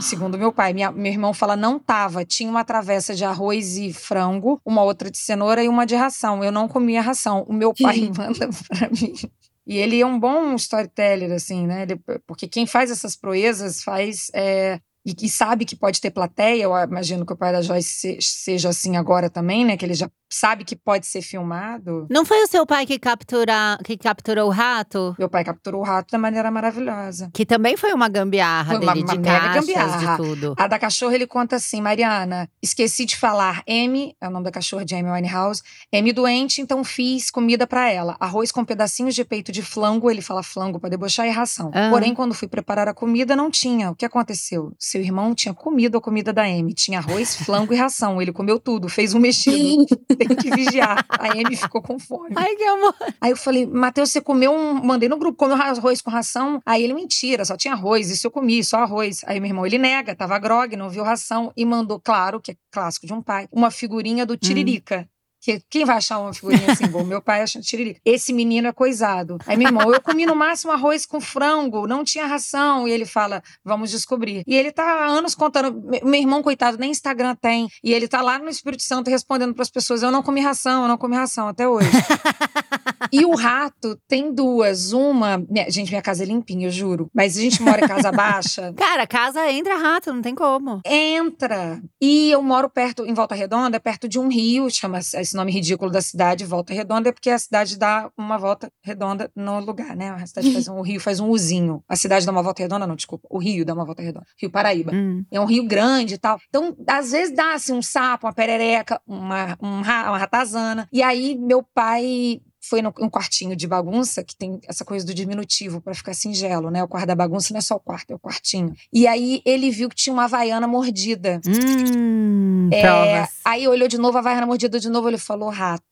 Segundo meu pai, Minha- meu irmão fala não tava. Tinha uma travessa de arroz e frango, uma outra de cenoura e uma de ração. Eu não comia ração. O meu pai manda pra mim. E ele é um bom storyteller, assim, né? Ele- porque quem faz essas proezas faz. é, e, e sabe que pode ter plateia. Eu imagino que o pai da Joyce se- seja assim agora também, né? Que ele já sabe que pode ser filmado. Não foi o seu pai que, captura, que capturou o rato? Meu pai capturou o rato da maneira maravilhosa. Que também foi uma gambiarra Foi uma- dele, uma de mega caixas, gambiarra. de tudo. A da cachorra ele conta assim, Mariana, esqueci de falar, M, é o nome da cachorra de Amy Winehouse, M doente, então fiz comida pra ela. Arroz com pedacinhos de peito de flango, ele fala flango pra debochar e ração. Ah. Porém, quando fui preparar a comida, não tinha. O que aconteceu? Seu irmão tinha comido a comida da Amy. Tinha arroz, flango e ração. Ele comeu tudo, fez um mexido. Tem que vigiar. A Amy ficou com fome. Ai, que amor. Aí eu falei, Matheus, você comeu um. Mandei no grupo, comeu arroz com ração. Aí ele, mentira, só tinha arroz. Isso eu comi, só arroz. Aí meu irmão, ele nega, tava grog, não viu ração. E mandou, claro, que é clássico de um pai, uma figurinha do Tiririca. Que, quem vai achar uma figurinha assim? Bom, meu pai acha tiririca. Esse menino é coisado. Aí meu irmão, eu comi no máximo arroz com frango, não tinha ração. E ele fala, vamos descobrir. E ele tá há anos contando. Me- Meu irmão, coitado, nem Instagram tem. E ele tá lá no Espírito Santo respondendo pras pessoas: eu não comi ração, eu não comi ração até hoje. E o rato tem duas. Uma. minha- gente, minha casa é limpinha, eu juro. Mas a gente mora em casa baixa. Cara, casa entra rato, não tem como. Entra. E eu moro perto, em Volta Redonda, perto de um rio, chama esse nome ridículo da cidade, Volta Redonda, é porque a cidade dá uma volta redonda no lugar, né? A cidade faz um, o rio faz um uzinho. A cidade dá uma volta redonda, não, desculpa. O rio dá uma volta redonda. Rio Paraíba. Hum. É um rio grande e tal. Então, às vezes dá assim um sapo, uma perereca, uma, um uma ratazana. E aí, meu pai foi no um quartinho de bagunça, que tem essa coisa do diminutivo para ficar singelo, né? O quarto da bagunça não é só o quarto, é o quartinho. E aí ele viu que tinha uma havaiana mordida. Hum, É, provas. aí olhou de novo, a havaiana mordida de novo, ele falou rato.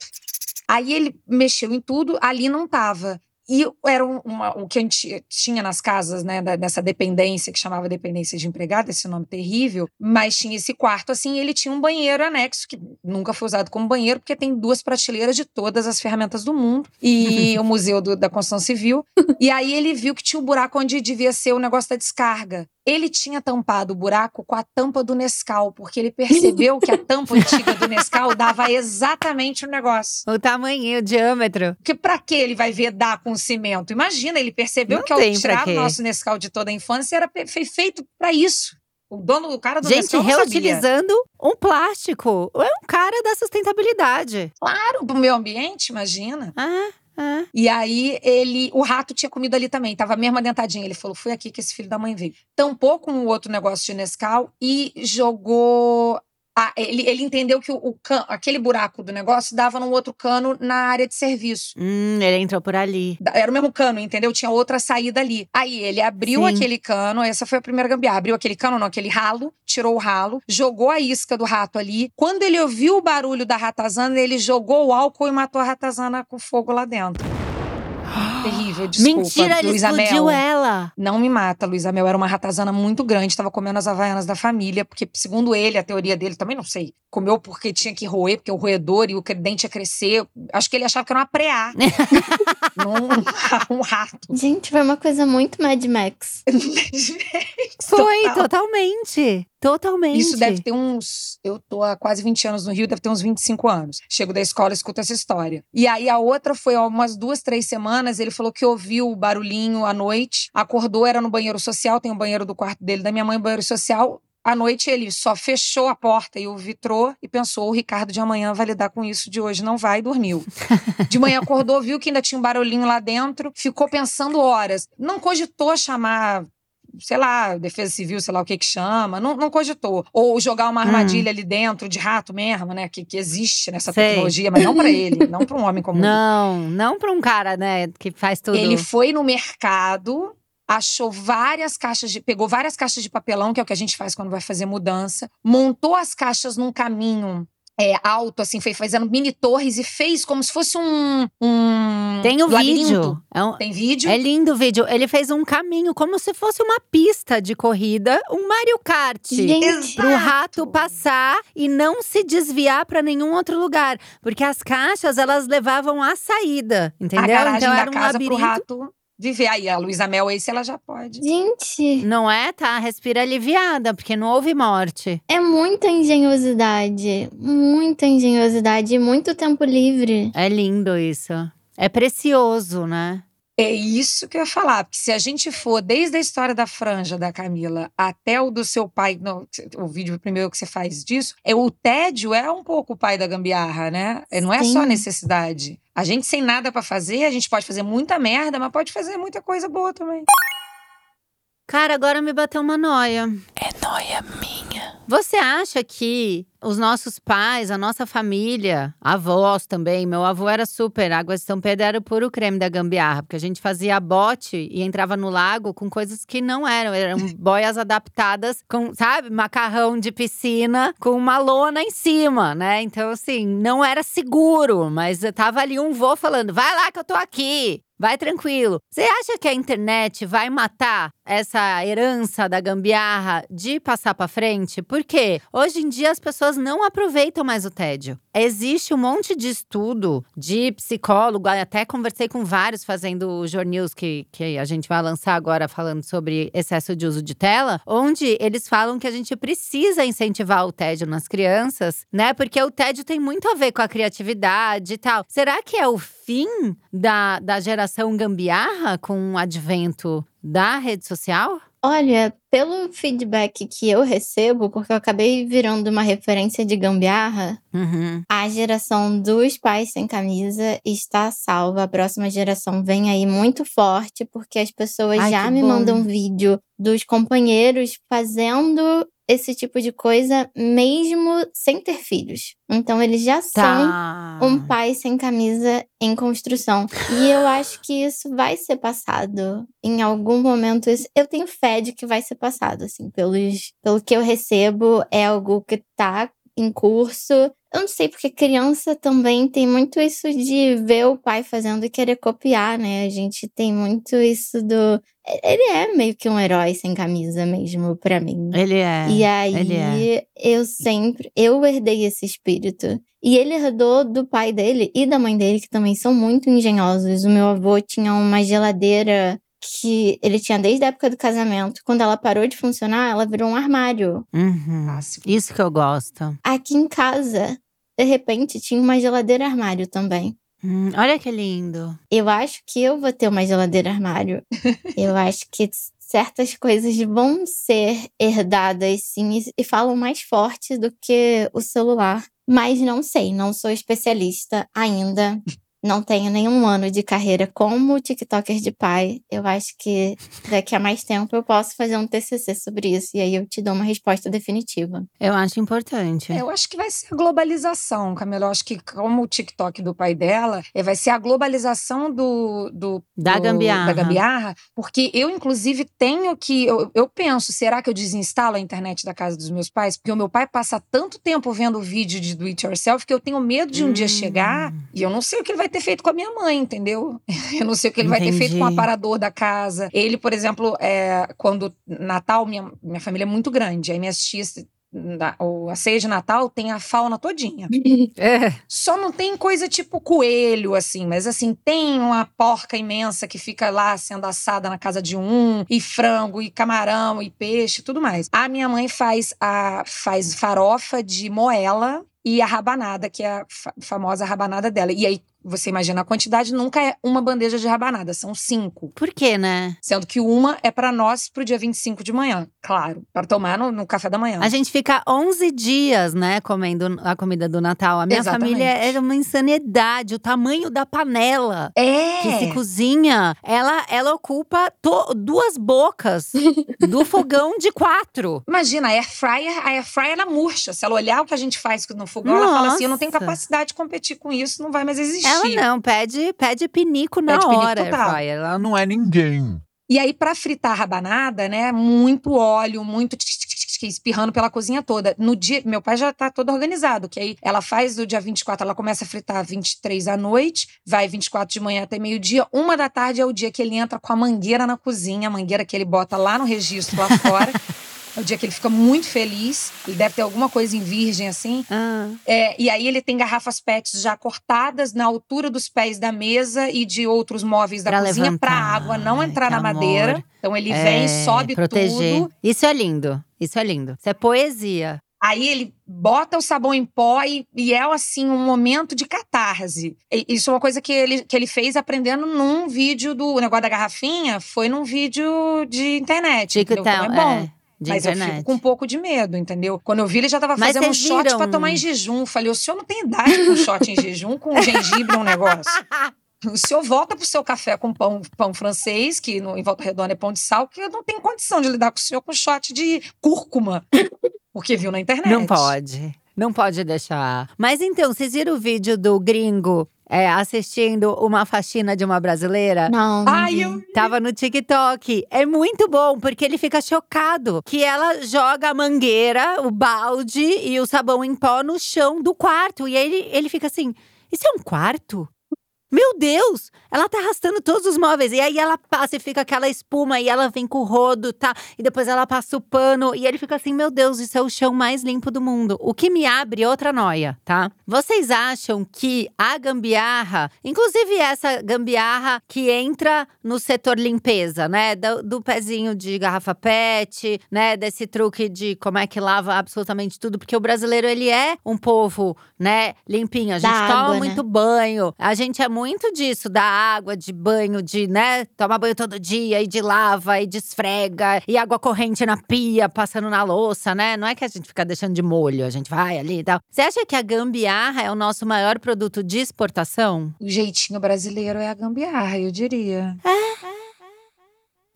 Aí ele mexeu em tudo, ali não tava. E era um- uma- o que a gente tinha nas casas, né, dessa dependência, que chamava dependência de empregada, esse nome terrível, mas tinha esse quarto assim, e ele tinha um banheiro anexo, que nunca foi usado como banheiro, porque tem duas prateleiras de todas as ferramentas do mundo, e o Museu do- da Construção Civil. E aí ele viu que tinha um buraco onde devia ser o negócio da descarga. Ele tinha tampado o buraco com a tampa do Nescau, porque ele percebeu que a tampa antiga do Nescau dava exatamente o negócio. O tamanho, o diâmetro. Porque pra que ele vai vedar com cimento? Imagina, ele percebeu Não que ao tirar o nosso Nescau de toda a infância era feito pra isso. O dono, o cara do Gente, Nescau reutilizando um plástico. É um cara da sustentabilidade. Claro, pro meio ambiente, imagina. Ah, ah. E aí ele, o rato tinha comido ali também, tava a mesma dentadinha. Ele falou: "Foi aqui que esse filho da mãe veio". Tampou com o outro negócio de Nescau e jogou a- ele, ele entendeu que o, o can- aquele buraco do negócio dava num outro cano na área de serviço. Hum, ele entrou por ali. Era o mesmo cano, entendeu? Tinha outra saída ali. Aí ele abriu Sim. aquele cano, essa foi a primeira gambiarra. Abriu aquele cano, não, aquele ralo, tirou o ralo, jogou a isca do rato ali. Quando ele ouviu o barulho da ratazana, ele jogou o álcool e matou a ratazana com fogo lá dentro. Terrível, desculpa. Mentira, ele Luísa explodiu Mel. ela. Não me mata, Luísa Mel era uma ratazana muito grande, tava comendo as havaianas da família, porque segundo ele, a teoria dele, também não sei, comeu porque tinha que roer, porque o roedor e o dente ia crescer. Acho que ele achava que era uma preá. não um rato. Gente, foi uma coisa muito Mad Max. Foi, Total. totalmente. Totalmente. Isso deve ter uns. Eu tô há quase 20 anos no Rio, deve ter uns 25 anos. Chego da escola escuto essa história. E aí a outra foi há umas duas, três semanas. Ele falou que ouviu o barulhinho à noite, acordou, era no banheiro social, tem o banheiro do quarto dele, da minha mãe, banheiro social. À noite ele só fechou a porta e o vitrô e pensou: o Ricardo de amanhã vai lidar com isso de hoje, não vai, e dormiu. De manhã acordou, viu que ainda tinha um barulhinho lá dentro, ficou pensando horas. Não cogitou chamar sei lá, defesa civil, sei lá o que que chama, não, não cogitou. Ou jogar uma armadilha ali dentro de rato mesmo, né, que, que existe nessa Sei. tecnologia, mas não pra ele, não pra um homem comum. Não, não pra um cara, né, que faz tudo. Ele foi no mercado, achou várias caixas de. pegou várias caixas de papelão, que é o que a gente faz quando vai fazer mudança, montou as caixas num caminho. É, alto, assim, foi fazendo mini torres e fez como se fosse um. um Tem o labirinto. vídeo. É, um- Tem vídeo? é lindo o vídeo. Ele fez um caminho, como se fosse uma pista de corrida, um Mario Kart. Gente, Pro rato passar e não se desviar pra nenhum outro lugar. Porque as caixas, elas levavam à saída, entendeu? a garagem então da era um casa pro labirinto. rato viver. Aí a Luísa Mel, esse ela já pode. gente, Não é? Tá, respira aliviada, porque não houve morte. é muita engenhosidade. Muita engenhosidade e muito tempo livre. É lindo isso. É precioso, né? É isso que eu ia falar, porque se a gente for desde a história da franja da Camila até o do seu pai, não, o vídeo primeiro que você faz disso, é o tédio é um pouco o pai da gambiarra, né? É, Não é só Sim. necessidade. A gente sem nada pra fazer, a gente pode fazer muita merda, mas pode fazer muita coisa boa também. Cara, agora me bateu uma noia. É noia minha. Você acha que os nossos pais, a nossa família, avós também, meu avô era super, água de São Pedro era o puro creme da gambiarra, porque a gente fazia bote e entrava no lago com coisas que não eram, eram boias adaptadas com, sabe, macarrão de piscina com uma lona em cima, né? Então, assim, não era seguro, mas tava ali um vô falando: vai lá que eu tô aqui. Vai tranquilo. Você acha que a internet vai matar essa herança da gambiarra de passar pra frente? Por quê? Hoje em dia as pessoas não aproveitam mais o tédio. Existe um monte de estudo de psicólogo, até conversei com vários fazendo o Jornews que, que a gente vai lançar agora falando sobre excesso de uso de tela, onde eles falam que a gente precisa incentivar o tédio nas crianças, né? Porque o tédio tem muito a ver com a criatividade e tal. Será que é o fim da, da geração gambiarra com o advento da rede social? Olha, pelo feedback que eu recebo, porque eu acabei virando uma referência de gambiarra, Uhum. a geração dos pais sem camisa está salva. A próxima geração vem aí muito forte, porque as pessoas Ai, já me bom. mandam vídeo dos companheiros fazendo esse tipo de coisa mesmo sem ter filhos. Então eles já são Tá. um pai sem camisa em construção. E eu acho que isso vai ser passado. Em algum momento, eu tenho fé de que vai ser passado, assim, pelos, pelo que eu recebo, é algo que tá em curso. Eu não sei, porque criança também tem muito isso de ver o pai fazendo e querer copiar, né? A gente tem muito isso do. Ele é meio que um herói sem camisa mesmo, pra mim. Ele é. E aí, é. eu sempre. Eu herdei esse espírito. E ele herdou do pai dele e da mãe dele, que também são muito engenhosos. O meu avô tinha uma geladeira que ele tinha desde a época do casamento. Quando ela parou de funcionar, ela virou um armário. Uhum. Clássico. Isso que eu gosto. Aqui em casa, de repente, tinha uma geladeira armário também. Hum, olha que lindo. Eu acho que eu vou ter uma geladeira armário. eu acho que certas coisas vão ser herdadas, sim, e- e falam mais forte do que o celular. Mas não sei, não sou especialista ainda. Não tenho nenhum ano de carreira como TikToker de pai. Eu acho que daqui a mais tempo eu posso fazer um TCC sobre isso. E aí eu te dou uma resposta definitiva. Eu acho importante. Eu acho que vai ser a globalização, Camila. Eu acho que, como o TikTok do pai dela, é, vai ser a globalização do, do, Da do- gambiarra. da gambiarra, porque eu, inclusive, tenho que. Eu, eu penso, será que eu desinstalo a internet da casa dos meus pais? Porque o meu pai passa tanto tempo vendo vídeo de do it yourself que eu tenho medo de um dia Hum. chegar e eu não sei o que ele vai ter feito com a minha mãe, entendeu? Eu não sei o que ele vai ter feito com o Entendi. aparador da casa. Ele, por exemplo, é, quando Natal, minha, minha família é muito grande, aí minhas tias. na- o- a ceia de Natal tem a fauna todinha. É. Só não tem coisa tipo coelho, assim, mas assim, tem uma porca imensa que fica lá sendo assada na casa de um, e frango, e camarão, e peixe, tudo mais. A minha mãe faz a faz farofa de moela e a rabanada, que é a fa- famosa rabanada dela. E aí, você imagina, a quantidade nunca é uma bandeja de rabanada, são cinco. Por quê, né? Sendo que uma é pra nós pro dia 25 de manhã, claro, para tomar no, no café da manhã. A gente fica 11 dias, né, comendo a comida do Natal. A minha Exatamente. família é uma insanidade. O tamanho da panela É! que se cozinha, ela, ela ocupa to- duas bocas do fogão de quatro. Imagina, a air fryer, a air fryer ela murcha. Se ela olhar o que a gente faz no fogão, ela fala assim: eu não tenho Nossa. capacidade de competir com isso, não vai mais existir. Ela não, pede, pede pinico na Pede pinico hora, total. air fryer. Ela Ela não é ninguém. E aí, pra fritar a rabanada, né? Muito óleo, muito espirrando pela cozinha toda. No dia, meu pai já tá todo organizado, que aí ela faz do dia 24, ela começa a fritar 23 à noite, vai 24 de manhã até meio-dia. Uma da tarde é o dia que ele entra com a mangueira na cozinha, a mangueira que ele bota lá no registro lá fora. É o dia que ele fica muito feliz. Ele deve ter alguma coisa em virgem assim. Ah, É, e aí ele tem garrafas PETs já cortadas na altura dos pés da mesa e de outros móveis da Pra cozinha para a água não entrar na amor. madeira. Então ele vem, é, sobe proteger. tudo. Isso é lindo. Isso é lindo. Isso é poesia. Aí ele bota o sabão em pó e, e é assim um momento de catarse. E- Isso é uma coisa que ele, que ele fez aprendendo num vídeo do o negócio da garrafinha, foi num vídeo de internet. Então é bom. é, de Mas eu internet. fico com um pouco de medo, entendeu? Quando eu vi, ele já tava fazendo um shot viram- pra tomar em jejum. Falei, o senhor não tem idade pra um shot em jejum com gengibre um negócio. O senhor volta pro seu café com pão, pão francês, que no, em Volta Redonda é pão de sal, que eu não tenho condição de lidar com o senhor com shot de cúrcuma. Porque viu na internet. Não pode. Não pode deixar. Mas então, vocês viram o vídeo do gringo é, assistindo uma faxina de uma brasileira? Não, Ai, eu Tava no TikTok. É muito bom, porque ele fica chocado que ela joga a mangueira, o balde e o sabão em pó no chão do quarto. E aí ele, ele fica assim: Isso é um quarto? Meu Deus! Ela tá arrastando todos os móveis. E aí ela passa e fica aquela espuma, e ela vem com o rodo, tá? E depois ela passa o pano. E ele fica assim: Meu Deus, isso é o chão mais limpo do mundo. O que me abre outra noia, tá? Vocês acham que a gambiarra, inclusive essa gambiarra que entra no setor limpeza, né? Do, do pezinho de garrafa PET, né? Desse truque de como é que lava absolutamente tudo, porque o brasileiro ele é um povo, né? Limpinho. A gente Da toma água, né? muito banho. A gente é muito disso, da água, de banho, de, né? Toma banho todo dia e de lava e de esfrega e água corrente na pia, passando na louça, né? Não é que a gente fica deixando de molho, a gente vai ali e tal. Você acha que a gambiarra é o nosso maior produto de exportação? O jeitinho brasileiro é a gambiarra, eu diria.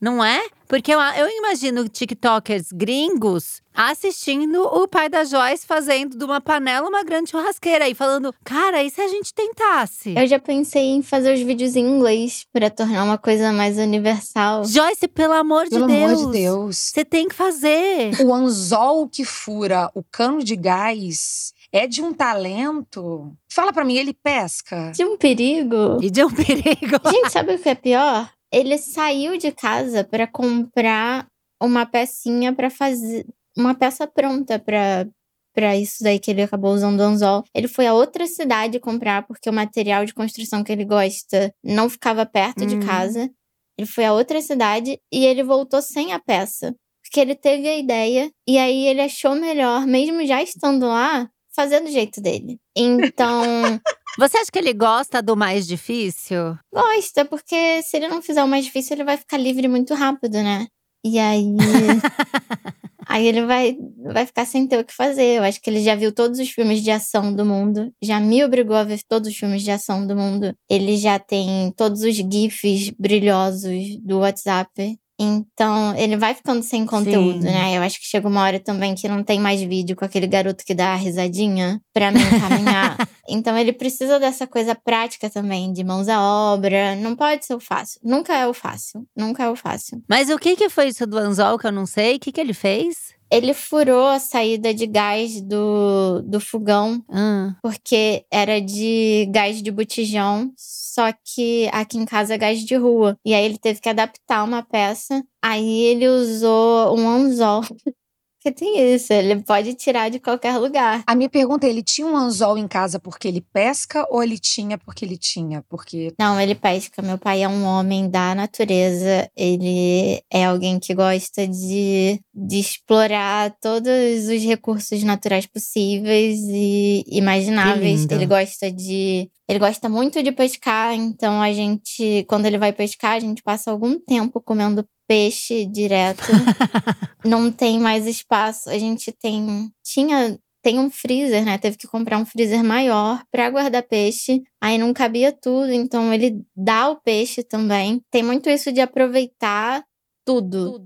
Não é? Porque eu, eu imagino TikTokers gringos assistindo o pai da Joyce fazendo de uma panela uma grande churrasqueira e falando: Cara, e se a gente tentasse? Eu já pensei em fazer os vídeos em inglês pra tornar uma coisa mais universal. Joyce, pelo amor de Pelo Deus. amor de Deus. Você tem que fazer. O anzol que fura o cano de gás é de um talento. Fala pra mim, ele pesca? De um perigo. E de um perigo. Gente, sabe o que é pior? Ele saiu de casa pra comprar uma pecinha pra fazer. Uma peça pronta pra, pra isso daí que ele acabou usando o anzol. Ele foi a outra cidade comprar, porque o material de construção que ele gosta não ficava perto de Hum. casa. Ele foi a outra cidade e ele voltou sem a peça. Porque ele teve a ideia e aí ele achou melhor, mesmo já estando lá, fazer do jeito dele. Então. Você acha que ele gosta do mais difícil? Gosta, porque se ele não fizer o mais difícil, ele vai ficar livre muito rápido, né? E aí. aí ele vai, vai ficar sem ter o que fazer. Eu acho que ele já viu todos os filmes de ação do mundo. Já me obrigou a ver todos os filmes de ação do mundo. Ele já tem todos os GIFs brilhosos do WhatsApp. Então, ele vai ficando sem conteúdo, Sim. né? Eu acho que chega uma hora também que não tem mais vídeo com aquele garoto que dá a risadinha pra me encaminhar. Então ele precisa dessa coisa prática também, de mãos à obra. Não pode ser o fácil. Nunca é o fácil. Nunca é o fácil. Mas o que que foi isso do anzol que eu não sei? O que que ele fez? Ele furou a saída de gás do, do fogão, Hum. porque era de gás de botijão, só que aqui em casa é gás de rua. E aí ele teve que adaptar uma peça. Aí ele usou um anzol. Porque tem isso, ele pode tirar de qualquer lugar. A minha pergunta é: ele tinha um anzol em casa porque ele pesca ou ele tinha porque ele tinha? Porque. Não, ele pesca. Meu pai é um homem da natureza. Ele é alguém que gosta de, de explorar todos os recursos naturais possíveis e imagináveis. Ele gosta de. Ele gosta muito de pescar, então a gente, quando ele vai pescar, a gente passa algum tempo comendo peixe direto. Não tem mais espaço. A gente tem. Tinha tem um freezer, né? Teve que comprar um freezer maior para guardar peixe. Aí não cabia tudo, então ele dá o peixe também. Tem muito isso de aproveitar tudo.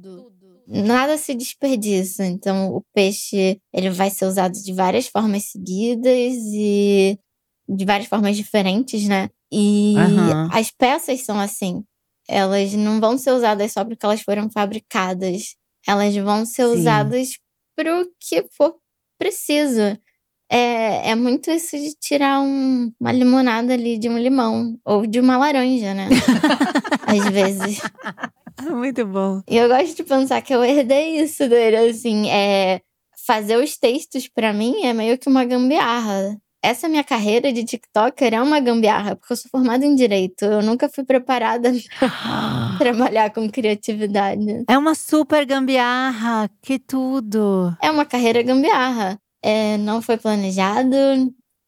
Nada se desperdiça. Então o peixe, ele vai ser usado de várias formas seguidas e de várias formas diferentes, né? E Aham. as peças são assim. Elas não vão ser usadas só porque elas foram fabricadas. Elas vão ser Sim. usadas pro que for preciso. É, é muito isso de tirar um- uma limonada ali de um limão ou de uma laranja, né? Às vezes. Muito bom. E eu gosto de pensar que eu herdei isso dele, assim, é fazer os textos pra mim é meio que uma gambiarra. Essa minha carreira de TikToker é uma gambiarra, porque eu sou formada em direito. Eu nunca fui preparada pra trabalhar com criatividade. É uma super gambiarra, que tudo. É uma carreira gambiarra. É, não foi planejado,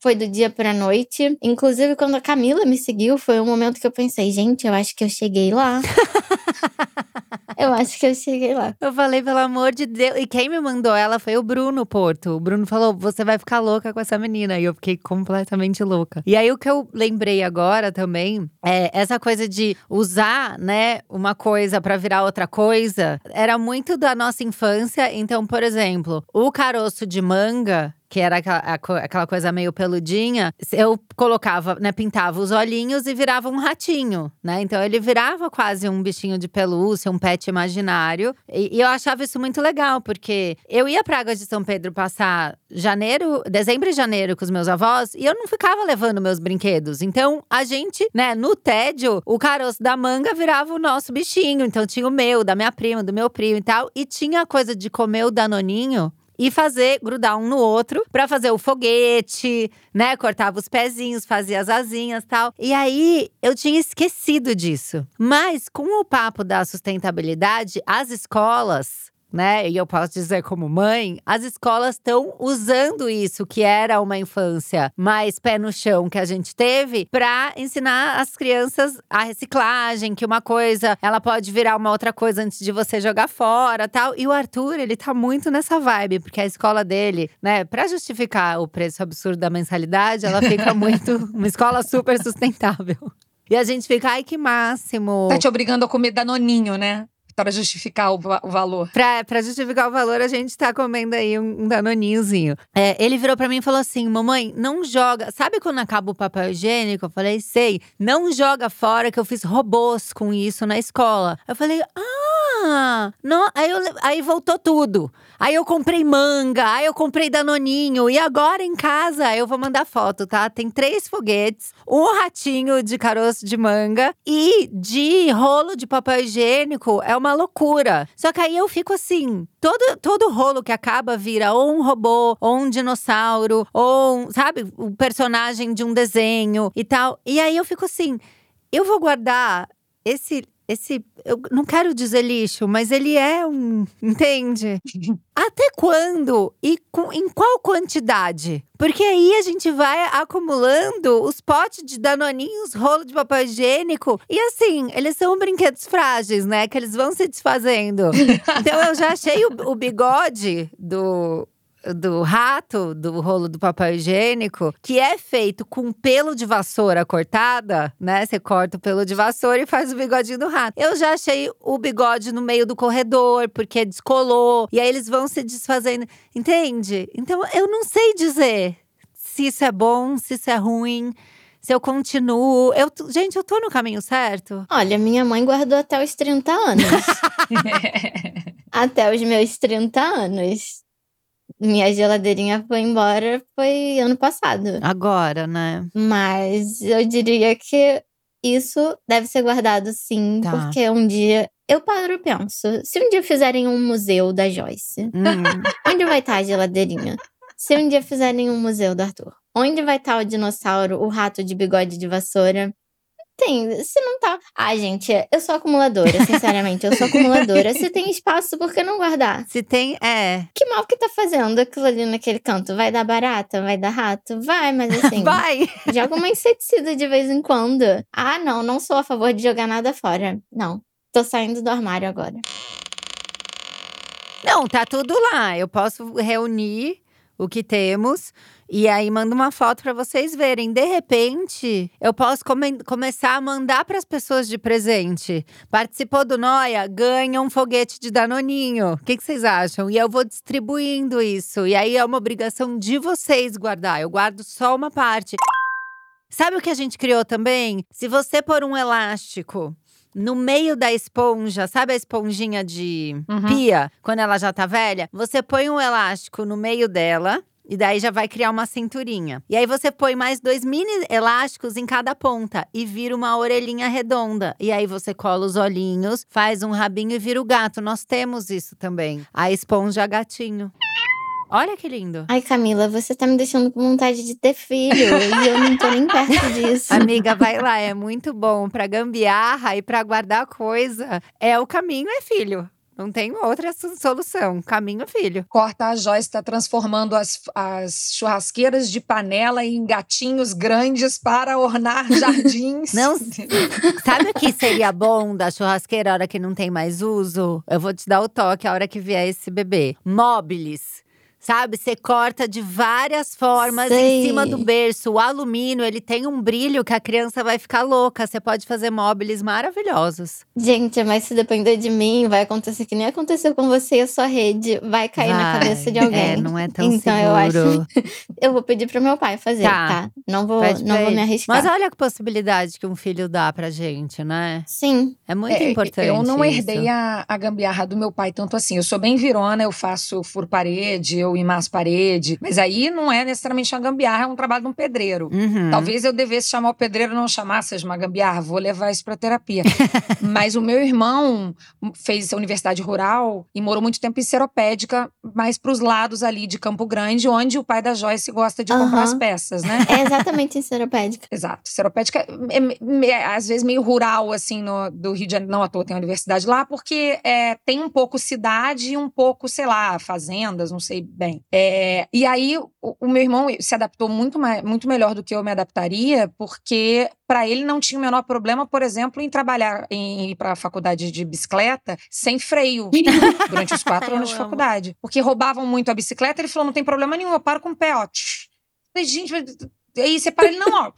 foi do dia pra noite. Inclusive, quando a Camila me seguiu, foi um momento que eu pensei, gente, eu acho que eu cheguei lá. eu acho que eu cheguei lá. Eu falei, pelo amor de Deus. E quem me mandou ela foi o Bruno Porto. O Bruno falou: você vai ficar louca com essa menina. E eu fiquei completamente louca. E aí, o que eu lembrei agora também é essa coisa de usar, né, uma coisa pra virar outra coisa. Era muito da nossa infância. Então, por exemplo, o caroço de manga. Que era aquela, aquela coisa meio peludinha, eu colocava, né, pintava os olhinhos e virava um ratinho, né? Então ele virava quase um bichinho de pelúcia, um pet imaginário. E, e eu achava isso muito legal, porque eu ia pra Águas de São Pedro passar janeiro, dezembro e janeiro com os meus avós, e eu não ficava levando meus brinquedos. Então a gente, né, no tédio, o caroço da manga virava o nosso bichinho. Então tinha o meu, da minha prima, do meu primo e tal. E tinha a coisa de comer o danoninho e fazer grudar um no outro pra fazer o foguete, né? Cortava os pezinhos, fazia as asinhas, tal. E aí eu tinha esquecido disso. Mas com o papo da sustentabilidade, as escolas né? E eu posso dizer como mãe, as escolas estão usando isso que era uma infância mais pé no chão que a gente teve para ensinar as crianças a reciclagem, que uma coisa ela pode virar uma outra coisa antes de você jogar fora, tal. E o Arthur, ele tá muito nessa vibe, porque a escola dele, né, para justificar o preço absurdo da mensalidade, ela fica muito uma escola super sustentável. E a gente fica, ai que máximo. Tá te obrigando a comer danoninho, né? Para justificar o, o valor. Pra justificar o valor, a gente tá comendo aí um, um danoninhozinho. É, ele virou pra mim e falou assim: Mamãe, não joga. Sabe quando acaba o papel higiênico? Eu falei: Sei. Não joga fora, que eu fiz robôs com isso na escola. Eu falei: Ah! Não, aí, eu aí voltou tudo. Aí eu comprei manga, aí eu comprei danoninho. E agora em casa, eu vou mandar foto, tá? Tem três foguetes, um ratinho de caroço de manga e de rolo de papel higiênico. É uma loucura. Só que aí eu fico assim: todo, todo rolo que acaba vira ou um robô, ou um dinossauro, ou, um, sabe, o personagem de um desenho e tal. E aí eu fico assim: eu vou guardar esse. Esse, eu não quero dizer lixo, mas ele é um, entende? Até quando e com, em qual quantidade? Porque aí a gente vai acumulando os potes de danoninhos, rolo de papel higiênico. E assim, eles são brinquedos frágeis, né? Que eles vão se desfazendo. então eu já achei o, o bigode do. Do rato, do rolo do papel higiênico, que é feito com pelo de vassoura cortada, né? Você corta o pelo de vassoura e faz o bigodinho do rato. Eu já achei o bigode no meio do corredor, porque descolou. E aí eles vão se desfazendo. Entende? Então eu não sei dizer se isso é bom, se isso é ruim, se eu continuo. Eu, gente, eu tô no caminho certo? Olha, minha mãe guardou até os 30 anos. até os meus 30 anos. Minha geladeirinha foi embora foi ano passado. Agora, né? Mas eu diria que isso deve ser guardado sim, Tá. porque um dia eu paro e penso, se um dia fizerem um museu da Joyce, Hum. onde vai estar a geladeirinha? Se um dia fizerem um museu do Arthur, onde vai estar o dinossauro, o rato de bigode de vassoura? Tem, se não tá. Ah, gente, eu sou acumuladora, sinceramente, eu sou acumuladora. Se tem espaço, por que não guardar? Se tem. É. Que mal que tá fazendo aquilo ali naquele canto? Vai dar barata? Vai dar rato? Vai, mas assim. Vai! Joga uma inseticida de vez em quando. Ah, não, não sou a favor de jogar nada fora. Não. Tô saindo do armário agora. Não, tá tudo lá. Eu posso reunir o que temos e aí mando uma foto pra vocês verem. De repente, eu posso come- começar a mandar pras pessoas de presente. Participou do Noia, ganha um foguete de danoninho. O que, que vocês acham? E eu vou distribuindo isso. E aí é uma obrigação de vocês guardar. Eu guardo só uma parte. Sabe o que a gente criou também? Se você pôr um elástico no meio da esponja, sabe a esponjinha de Uhum. pia, quando ela já tá velha? Você põe um elástico no meio dela. E daí já vai criar uma cinturinha. E aí você põe mais dois mini elásticos em cada ponta e vira uma orelhinha redonda. E aí você cola os olhinhos, faz um rabinho e vira o gato. Nós temos isso também. A esponja gatinho. Olha que lindo. Ai, Camila, você tá me deixando com vontade de ter filho. e eu não tô nem perto disso. Amiga, vai lá, é muito bom pra gambiarra e pra guardar coisa. É o caminho, é filho. Não tem outra so- solução. Caminho, filho. Corta a Joyce está transformando as, as churrasqueiras de panela em gatinhos grandes para ornar jardins. Não Sabe o que seria bom da churrasqueira a hora que não tem mais uso? Eu vou te dar o toque a hora que vier esse bebê. Móveis. Sabe, você corta de várias formas Sei. em cima do berço. O alumínio, ele tem um brilho que a criança vai ficar louca. Você pode fazer móveis maravilhosos. Gente, mas se depender de mim, vai acontecer que nem aconteceu com você e a sua rede. Vai cair na Vai. cabeça de alguém. É, não é tão Então, seguro. eu acho- Eu vou pedir pro meu pai fazer, Tá. tá? Não vou, Pede não vou me arriscar. Mas olha a possibilidade que um filho dá pra gente, né? Sim. É muito É, importante. Eu não isso. herdei a, a gambiarra do meu pai tanto assim. Eu sou bem virona, eu faço furo parede, eu imasso parede. Mas aí não é necessariamente uma gambiarra, é um trabalho de um pedreiro. Uhum. Talvez eu devesse chamar o pedreiro e não chamar, seja uma gambiarra. Vou levar isso pra terapia. Mas o meu irmão fez a universidade rural e morou muito tempo em Seropédica, mais pros lados ali de Campo Grande, onde o pai da Joyce gosta de comprar Aham. as peças, né? É exatamente em seropédica. Exato. Seropédica é, me- me- às vezes meio rural, assim, no, do Rio de Janeiro. Não à toa tem a universidade lá, porque é, tem um pouco cidade e um pouco, sei lá, fazendas, não sei bem. É, e aí, o, o meu irmão se adaptou muito, mais, muito melhor do que eu me adaptaria, porque para ele não tinha o menor problema, por exemplo, em trabalhar, em ir para a faculdade de bicicleta sem freio durante os quatro anos de faculdade. Porque roubavam muito a bicicleta, ele falou: não tem problema nenhum, eu paro com o pé, ó. Gente, Aí você para ele, não, ó.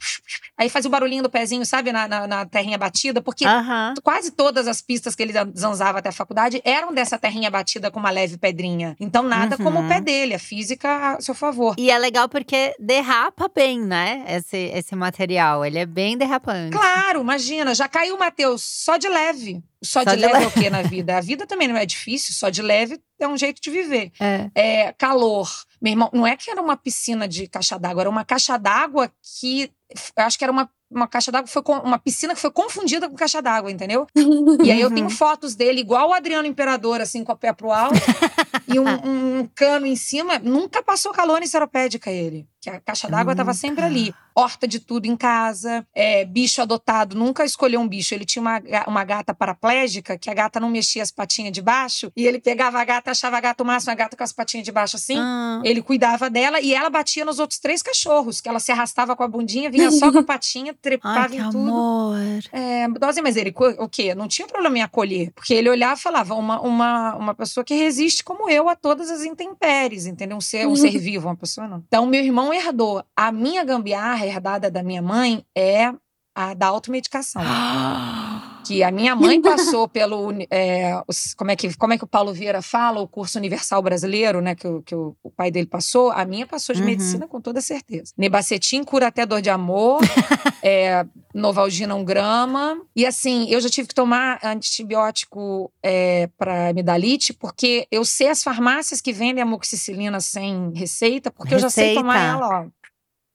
Aí faz o barulhinho do pezinho, sabe, na, na, na terrinha batida, porque Aham. quase todas as pistas que ele zanzava até a faculdade eram dessa terrinha batida com uma leve pedrinha. Então, nada como o Uhum. pé dele, a física a seu favor. E é legal porque derrapa bem, né? Esse, esse material. Ele é bem derrapante. Claro, imagina, já caiu o Matheus só de leve. Só, Só de, de leve, é o que na vida? A vida também não é difícil, só de leve é um jeito de viver. É. É, calor. Meu irmão, não é que era uma piscina de caixa d'água, era uma caixa d'água que. Eu acho que era uma, uma caixa d'água, foi uma piscina que foi confundida com caixa d'água, entendeu? E aí eu tenho fotos dele, igual o Adriano Imperador, assim, com o pé pro alto, e um, um cano em cima. Nunca passou calor em seropédica ele. Que a caixa d'água estava sempre ali. Horta de tudo em casa, é, bicho adotado, nunca escolheu um bicho. Ele tinha uma, uma gata paraplégica, que a gata não mexia as patinhas de baixo, e ele pegava a gata, achava a gata o máximo, a gata com as patinhas de baixo assim. Ah, Ele cuidava dela e ela batia nos outros três cachorros, que ela se arrastava com a bundinha, vinha só com a patinha, trepava que em tudo. amor. É, dose, mas ele, o quê? Não tinha problema em acolher. Porque ele olhava e falava, uma, uma, uma pessoa que resiste como eu a todas as intempéries, entendeu? Um ser, um ser vivo, uma pessoa não. Então, meu irmão herdou. A minha gambiarra herdada da minha mãe é a da automedicação. que a minha mãe passou pelo é, os, como é que como é que o Paulo Vieira fala o curso universal brasileiro né que, o, que o, o pai dele passou a minha passou de Uhum. medicina com toda certeza nebacetim cura até dor de amor é, novalgina um grama e assim eu já tive que tomar antibiótico é, para amidalite porque eu sei as farmácias que vendem amoxicilina sem receita porque eu já sei tomar Receita. ela ó,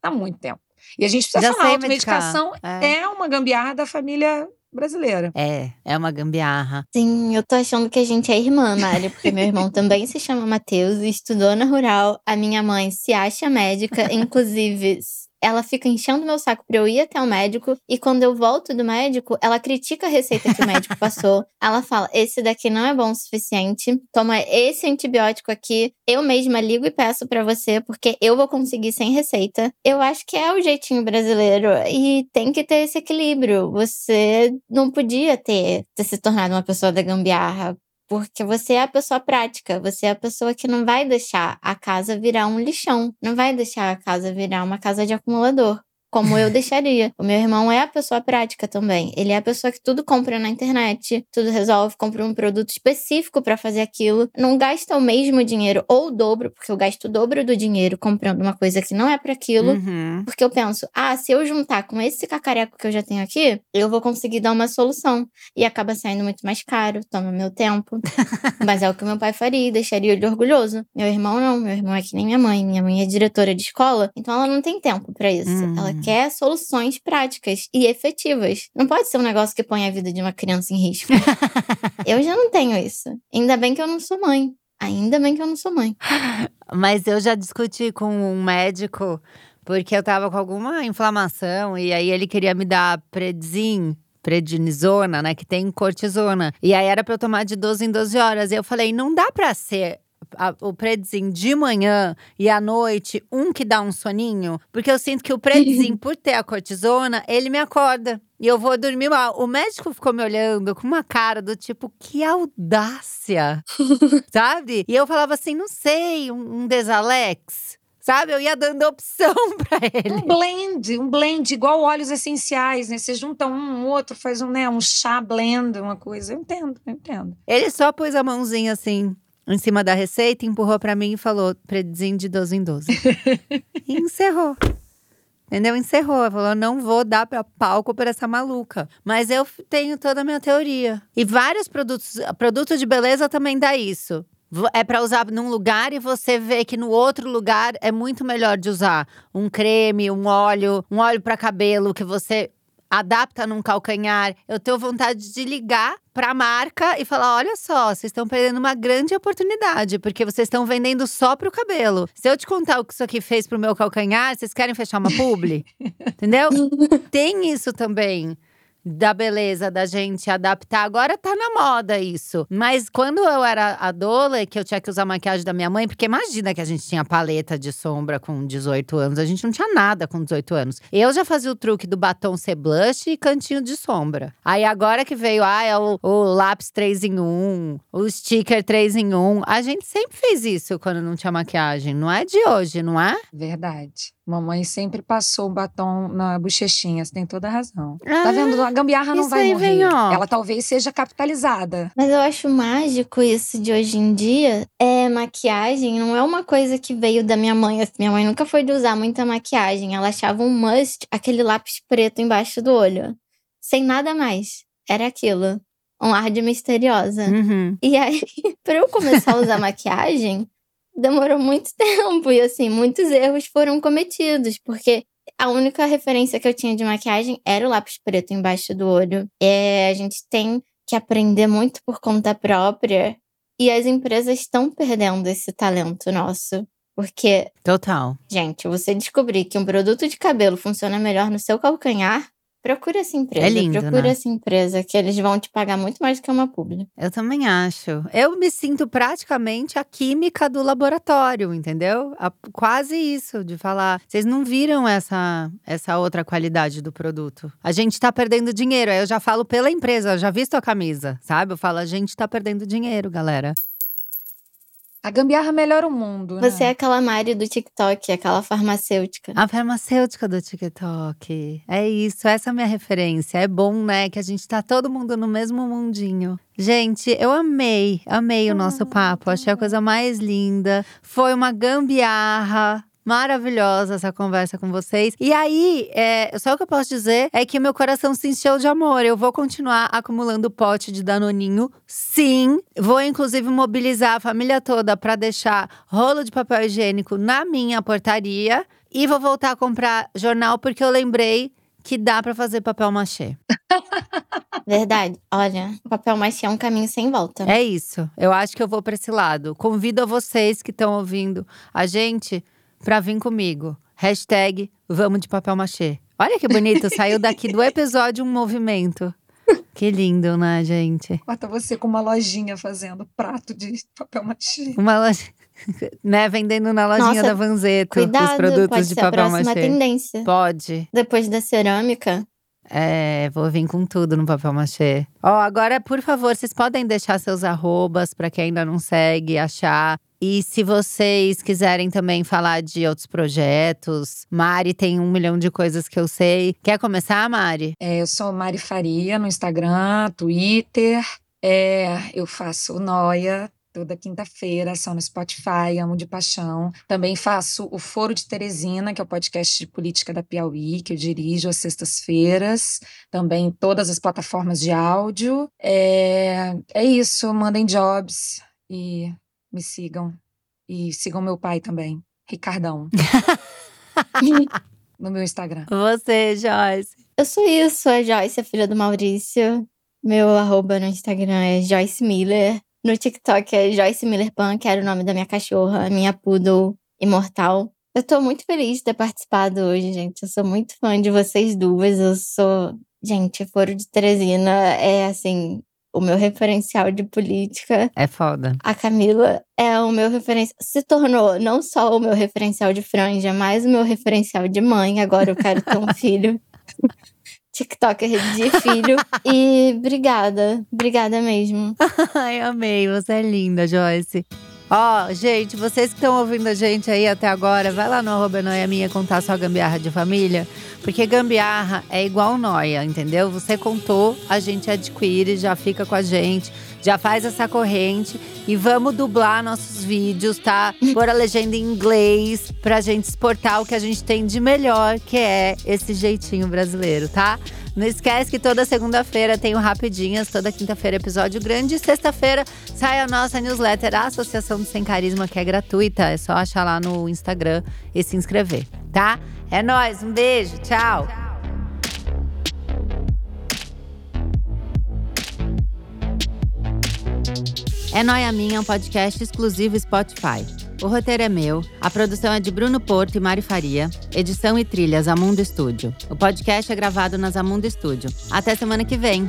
há muito tempo e a gente precisa Já falar automedicação. É. é uma gambiarra da família brasileira É, é uma gambiarra. Sim, eu tô achando que a gente é irmã, Mari, porque meu irmão também se chama Matheus, estudou na Rural. A minha mãe se acha médica, inclusive. Ela fica enchendo meu saco pra eu ir até o médico. E quando eu volto do médico, ela critica a receita que o médico passou. Ela fala: esse daqui não é bom o suficiente. Toma esse antibiótico aqui. Eu mesma ligo e peço pra você, porque eu vou conseguir sem receita. Eu acho que é o jeitinho brasileiro. E tem que ter esse equilíbrio. Você não podia ter, ter se tornado uma pessoa da gambiarra. Porque você é a pessoa prática, você é a pessoa que não vai deixar a casa virar um lixão, não vai deixar a casa virar uma casa de acumulador, como eu deixaria. O meu irmão é a pessoa prática também. Ele é a pessoa que tudo compra na internet, tudo resolve, compra um produto específico para fazer aquilo, não gasta o mesmo dinheiro ou o dobro, porque eu gasto o dobro do dinheiro comprando uma coisa que não é para aquilo. Uhum. Porque eu penso, ah, se eu juntar com esse cacareco que eu já tenho aqui, eu vou conseguir dar uma solução. E acaba saindo muito mais caro, toma meu tempo. Mas é o que meu pai faria, deixaria ele orgulhoso. Meu irmão não, meu irmão é que nem minha mãe. Minha mãe é diretora de escola, então ela não tem tempo pra isso. Hum. Ela quer soluções práticas e efetivas. Não pode ser um negócio que põe a vida de uma criança em risco. eu já não tenho isso. Ainda bem que eu não sou mãe. Ainda bem que eu não sou mãe. Mas eu já discuti com um médico, porque eu tava com alguma inflamação e aí ele queria me dar Predzin, prednisona, né, que tem cortisona. E aí era pra eu tomar de 12 em 12 horas. E eu falei, não dá pra ser a- o Predzin de manhã e à noite um que dá um soninho, porque eu sinto que o Predzin, por ter a cortisona, ele me acorda. E eu vou dormir mal. O médico ficou me olhando com uma cara do tipo, que audácia! sabe? E eu falava assim, não sei, um, um Desalex, sabe? Eu ia dando opção pra ele. Um blend, um blend, igual óleos essenciais, né? Você junta um, um outro, faz um, né, um chá blend, uma coisa. Eu entendo, eu entendo. Ele só pôs a mãozinha assim, em cima da receita, empurrou pra mim e falou, predzinho de 12 em 12. e encerrou. Entendeu? Encerrou. Falou: não vou dar pra palco pra essa maluca. Mas eu tenho toda a minha teoria. E vários produtos. Produto de beleza também dá isso. É pra usar num lugar e você vê que no outro lugar é muito melhor de usar um creme, um óleo, um óleo pra cabelo que você adapta num calcanhar. Eu tenho vontade de ligar pra marca e falar: olha só, vocês estão perdendo uma grande oportunidade, porque vocês estão vendendo só pro cabelo. Se eu te contar o que isso aqui fez pro meu calcanhar, vocês querem fechar uma publi? Entendeu? Tem isso também. Da beleza da gente adaptar. Agora tá na moda isso. Mas quando eu era adole, que eu tinha que usar maquiagem da minha mãe, porque imagina que a gente tinha paleta de sombra com 18 anos. A gente não tinha nada com 18 anos. Eu já fazia o truque do batom ser blush e cantinho de sombra. Aí agora que veio, ah, é o, o lápis 3 em 1, o sticker 3 em 1. A gente sempre fez isso quando não tinha maquiagem. Não é de hoje, não é? Verdade. Mamãe sempre passou o batom na bochechinha, você tem toda a razão. Ah, tá vendo? A gambiarra não vai morrer. vem, ó. Ela talvez seja capitalizada. Mas eu acho mágico isso de hoje em dia. É maquiagem, não é uma coisa que veio da minha mãe. assim, Minha mãe nunca foi de usar muita maquiagem. Ela achava um must aquele lápis preto embaixo do olho. Sem nada mais. Era aquilo. Um ar de misteriosa. Uhum. E aí, pra eu começar a usar maquiagem, demorou muito tempo. E assim, muitos erros foram cometidos, porque a única referência que eu tinha de maquiagem era o lápis preto embaixo do olho. É, a gente tem que aprender muito por conta própria. E as empresas estão perdendo esse talento nosso. Porque, Total. gente, você descobrir que um produto de cabelo funciona melhor no seu calcanhar, procura essa empresa. É lindo, procura né? essa empresa, que eles vão te pagar muito mais do que uma pública. Eu também acho. Eu me sinto praticamente a química do laboratório, entendeu? A- quase isso, de falar. Vocês não viram essa, essa outra qualidade do produto. A gente tá perdendo dinheiro. Aí eu já falo pela empresa, eu já visto a camisa, sabe? Eu falo, a gente tá perdendo dinheiro, galera. A gambiarra melhora o mundo. né? Você é aquela Mari do TikTok, aquela farmacêutica. A farmacêutica do TikTok. É isso, essa é a minha referência. É bom, né, que a gente tá todo mundo no mesmo mundinho. Gente, eu amei, amei o nosso papo. Achei a coisa mais linda. Foi uma gambiarra. Maravilhosa essa conversa com vocês. E aí, é, só o que eu posso dizer é que meu coração se encheu de amor. Eu vou continuar acumulando pote de danoninho, sim. Vou inclusive mobilizar a família toda para deixar rolo de papel higiênico na minha portaria. E vou voltar a comprar jornal porque eu lembrei que dá para fazer papel machê. Verdade. Olha, papel machê é um caminho sem volta. É isso. Eu acho que eu vou para esse lado. Convido a vocês que estão ouvindo a gente para vir comigo. Hashtag vamos de papel machê. Olha que bonito, saiu daqui do episódio um movimento. Que lindo, né, gente? Bota você com uma lojinha fazendo prato de papel machê. Uma loja, né, vendendo na lojinha Nossa, da Vanzeto os Cuidado, produtos pode de ser a papel próxima machê. tendência. Pode. Depois da cerâmica, É, vou vir com tudo no papel machê. Ó, agora, por favor, vocês podem deixar seus arrobas para quem ainda não segue, achar. E se vocês quiserem também falar de outros projetos, Mari tem um milhão de coisas que eu sei. Quer começar, Mari? É, eu sou Mari Faria no Instagram, Twitter. É, eu faço Noia toda quinta-feira, só no Spotify, amo de paixão. Também faço o Foro de Teresina, que é o podcast de política da Piauí, que eu dirijo às sextas-feiras, também todas as plataformas de áudio. É, é isso, mandem jobs e me sigam. E sigam meu pai também, Ricardão, no meu Instagram. Você, Joyce. eu sou isso, a Joyce, a filha do Maurício. Meu arroba no Instagram é Joyce Miller. No TikTok é Joyce Miller Pan, que era o nome da minha cachorra, a minha poodle imortal. Eu tô muito feliz de ter participado hoje, gente. Eu sou muito fã de vocês duas. Eu sou. Gente, Foro de Teresina é, assim, o meu referencial de política. É foda. A Camila é o meu referencial. Se tornou não só o meu referencial de franja, mas o meu referencial de mãe. Agora eu quero ter um filho. TikToker de filho. E obrigada. Obrigada mesmo. Ai, amei. Você é linda, Joyce. Ó, gente, vocês que estão ouvindo a gente aí até agora, vai lá no arroba Noia Minha contar sua gambiarra de família. Porque gambiarra é igual noia, entendeu? Você contou, a gente adquire, já fica com a gente, já faz essa corrente e vamos dublar nossos vídeos, tá? Pôr a legenda em inglês pra gente exportar o que a gente tem de melhor, que é esse jeitinho brasileiro, tá? Não esquece que toda segunda-feira tem o Rapidinhas, toda quinta-feira episódio grande e sexta-feira sai a nossa newsletter, a Associação do Sem Carisma, que é gratuita. É só achar lá no Instagram e se inscrever, tá? É nóis, um beijo, tchau! É Noia Minha é um podcast exclusivo Spotify. O roteiro é meu, a produção é de Bruno Porto e Mari Faria, edição e trilhas Amundo Estúdio. O podcast é gravado nas Amundo Estúdio. Até semana que vem!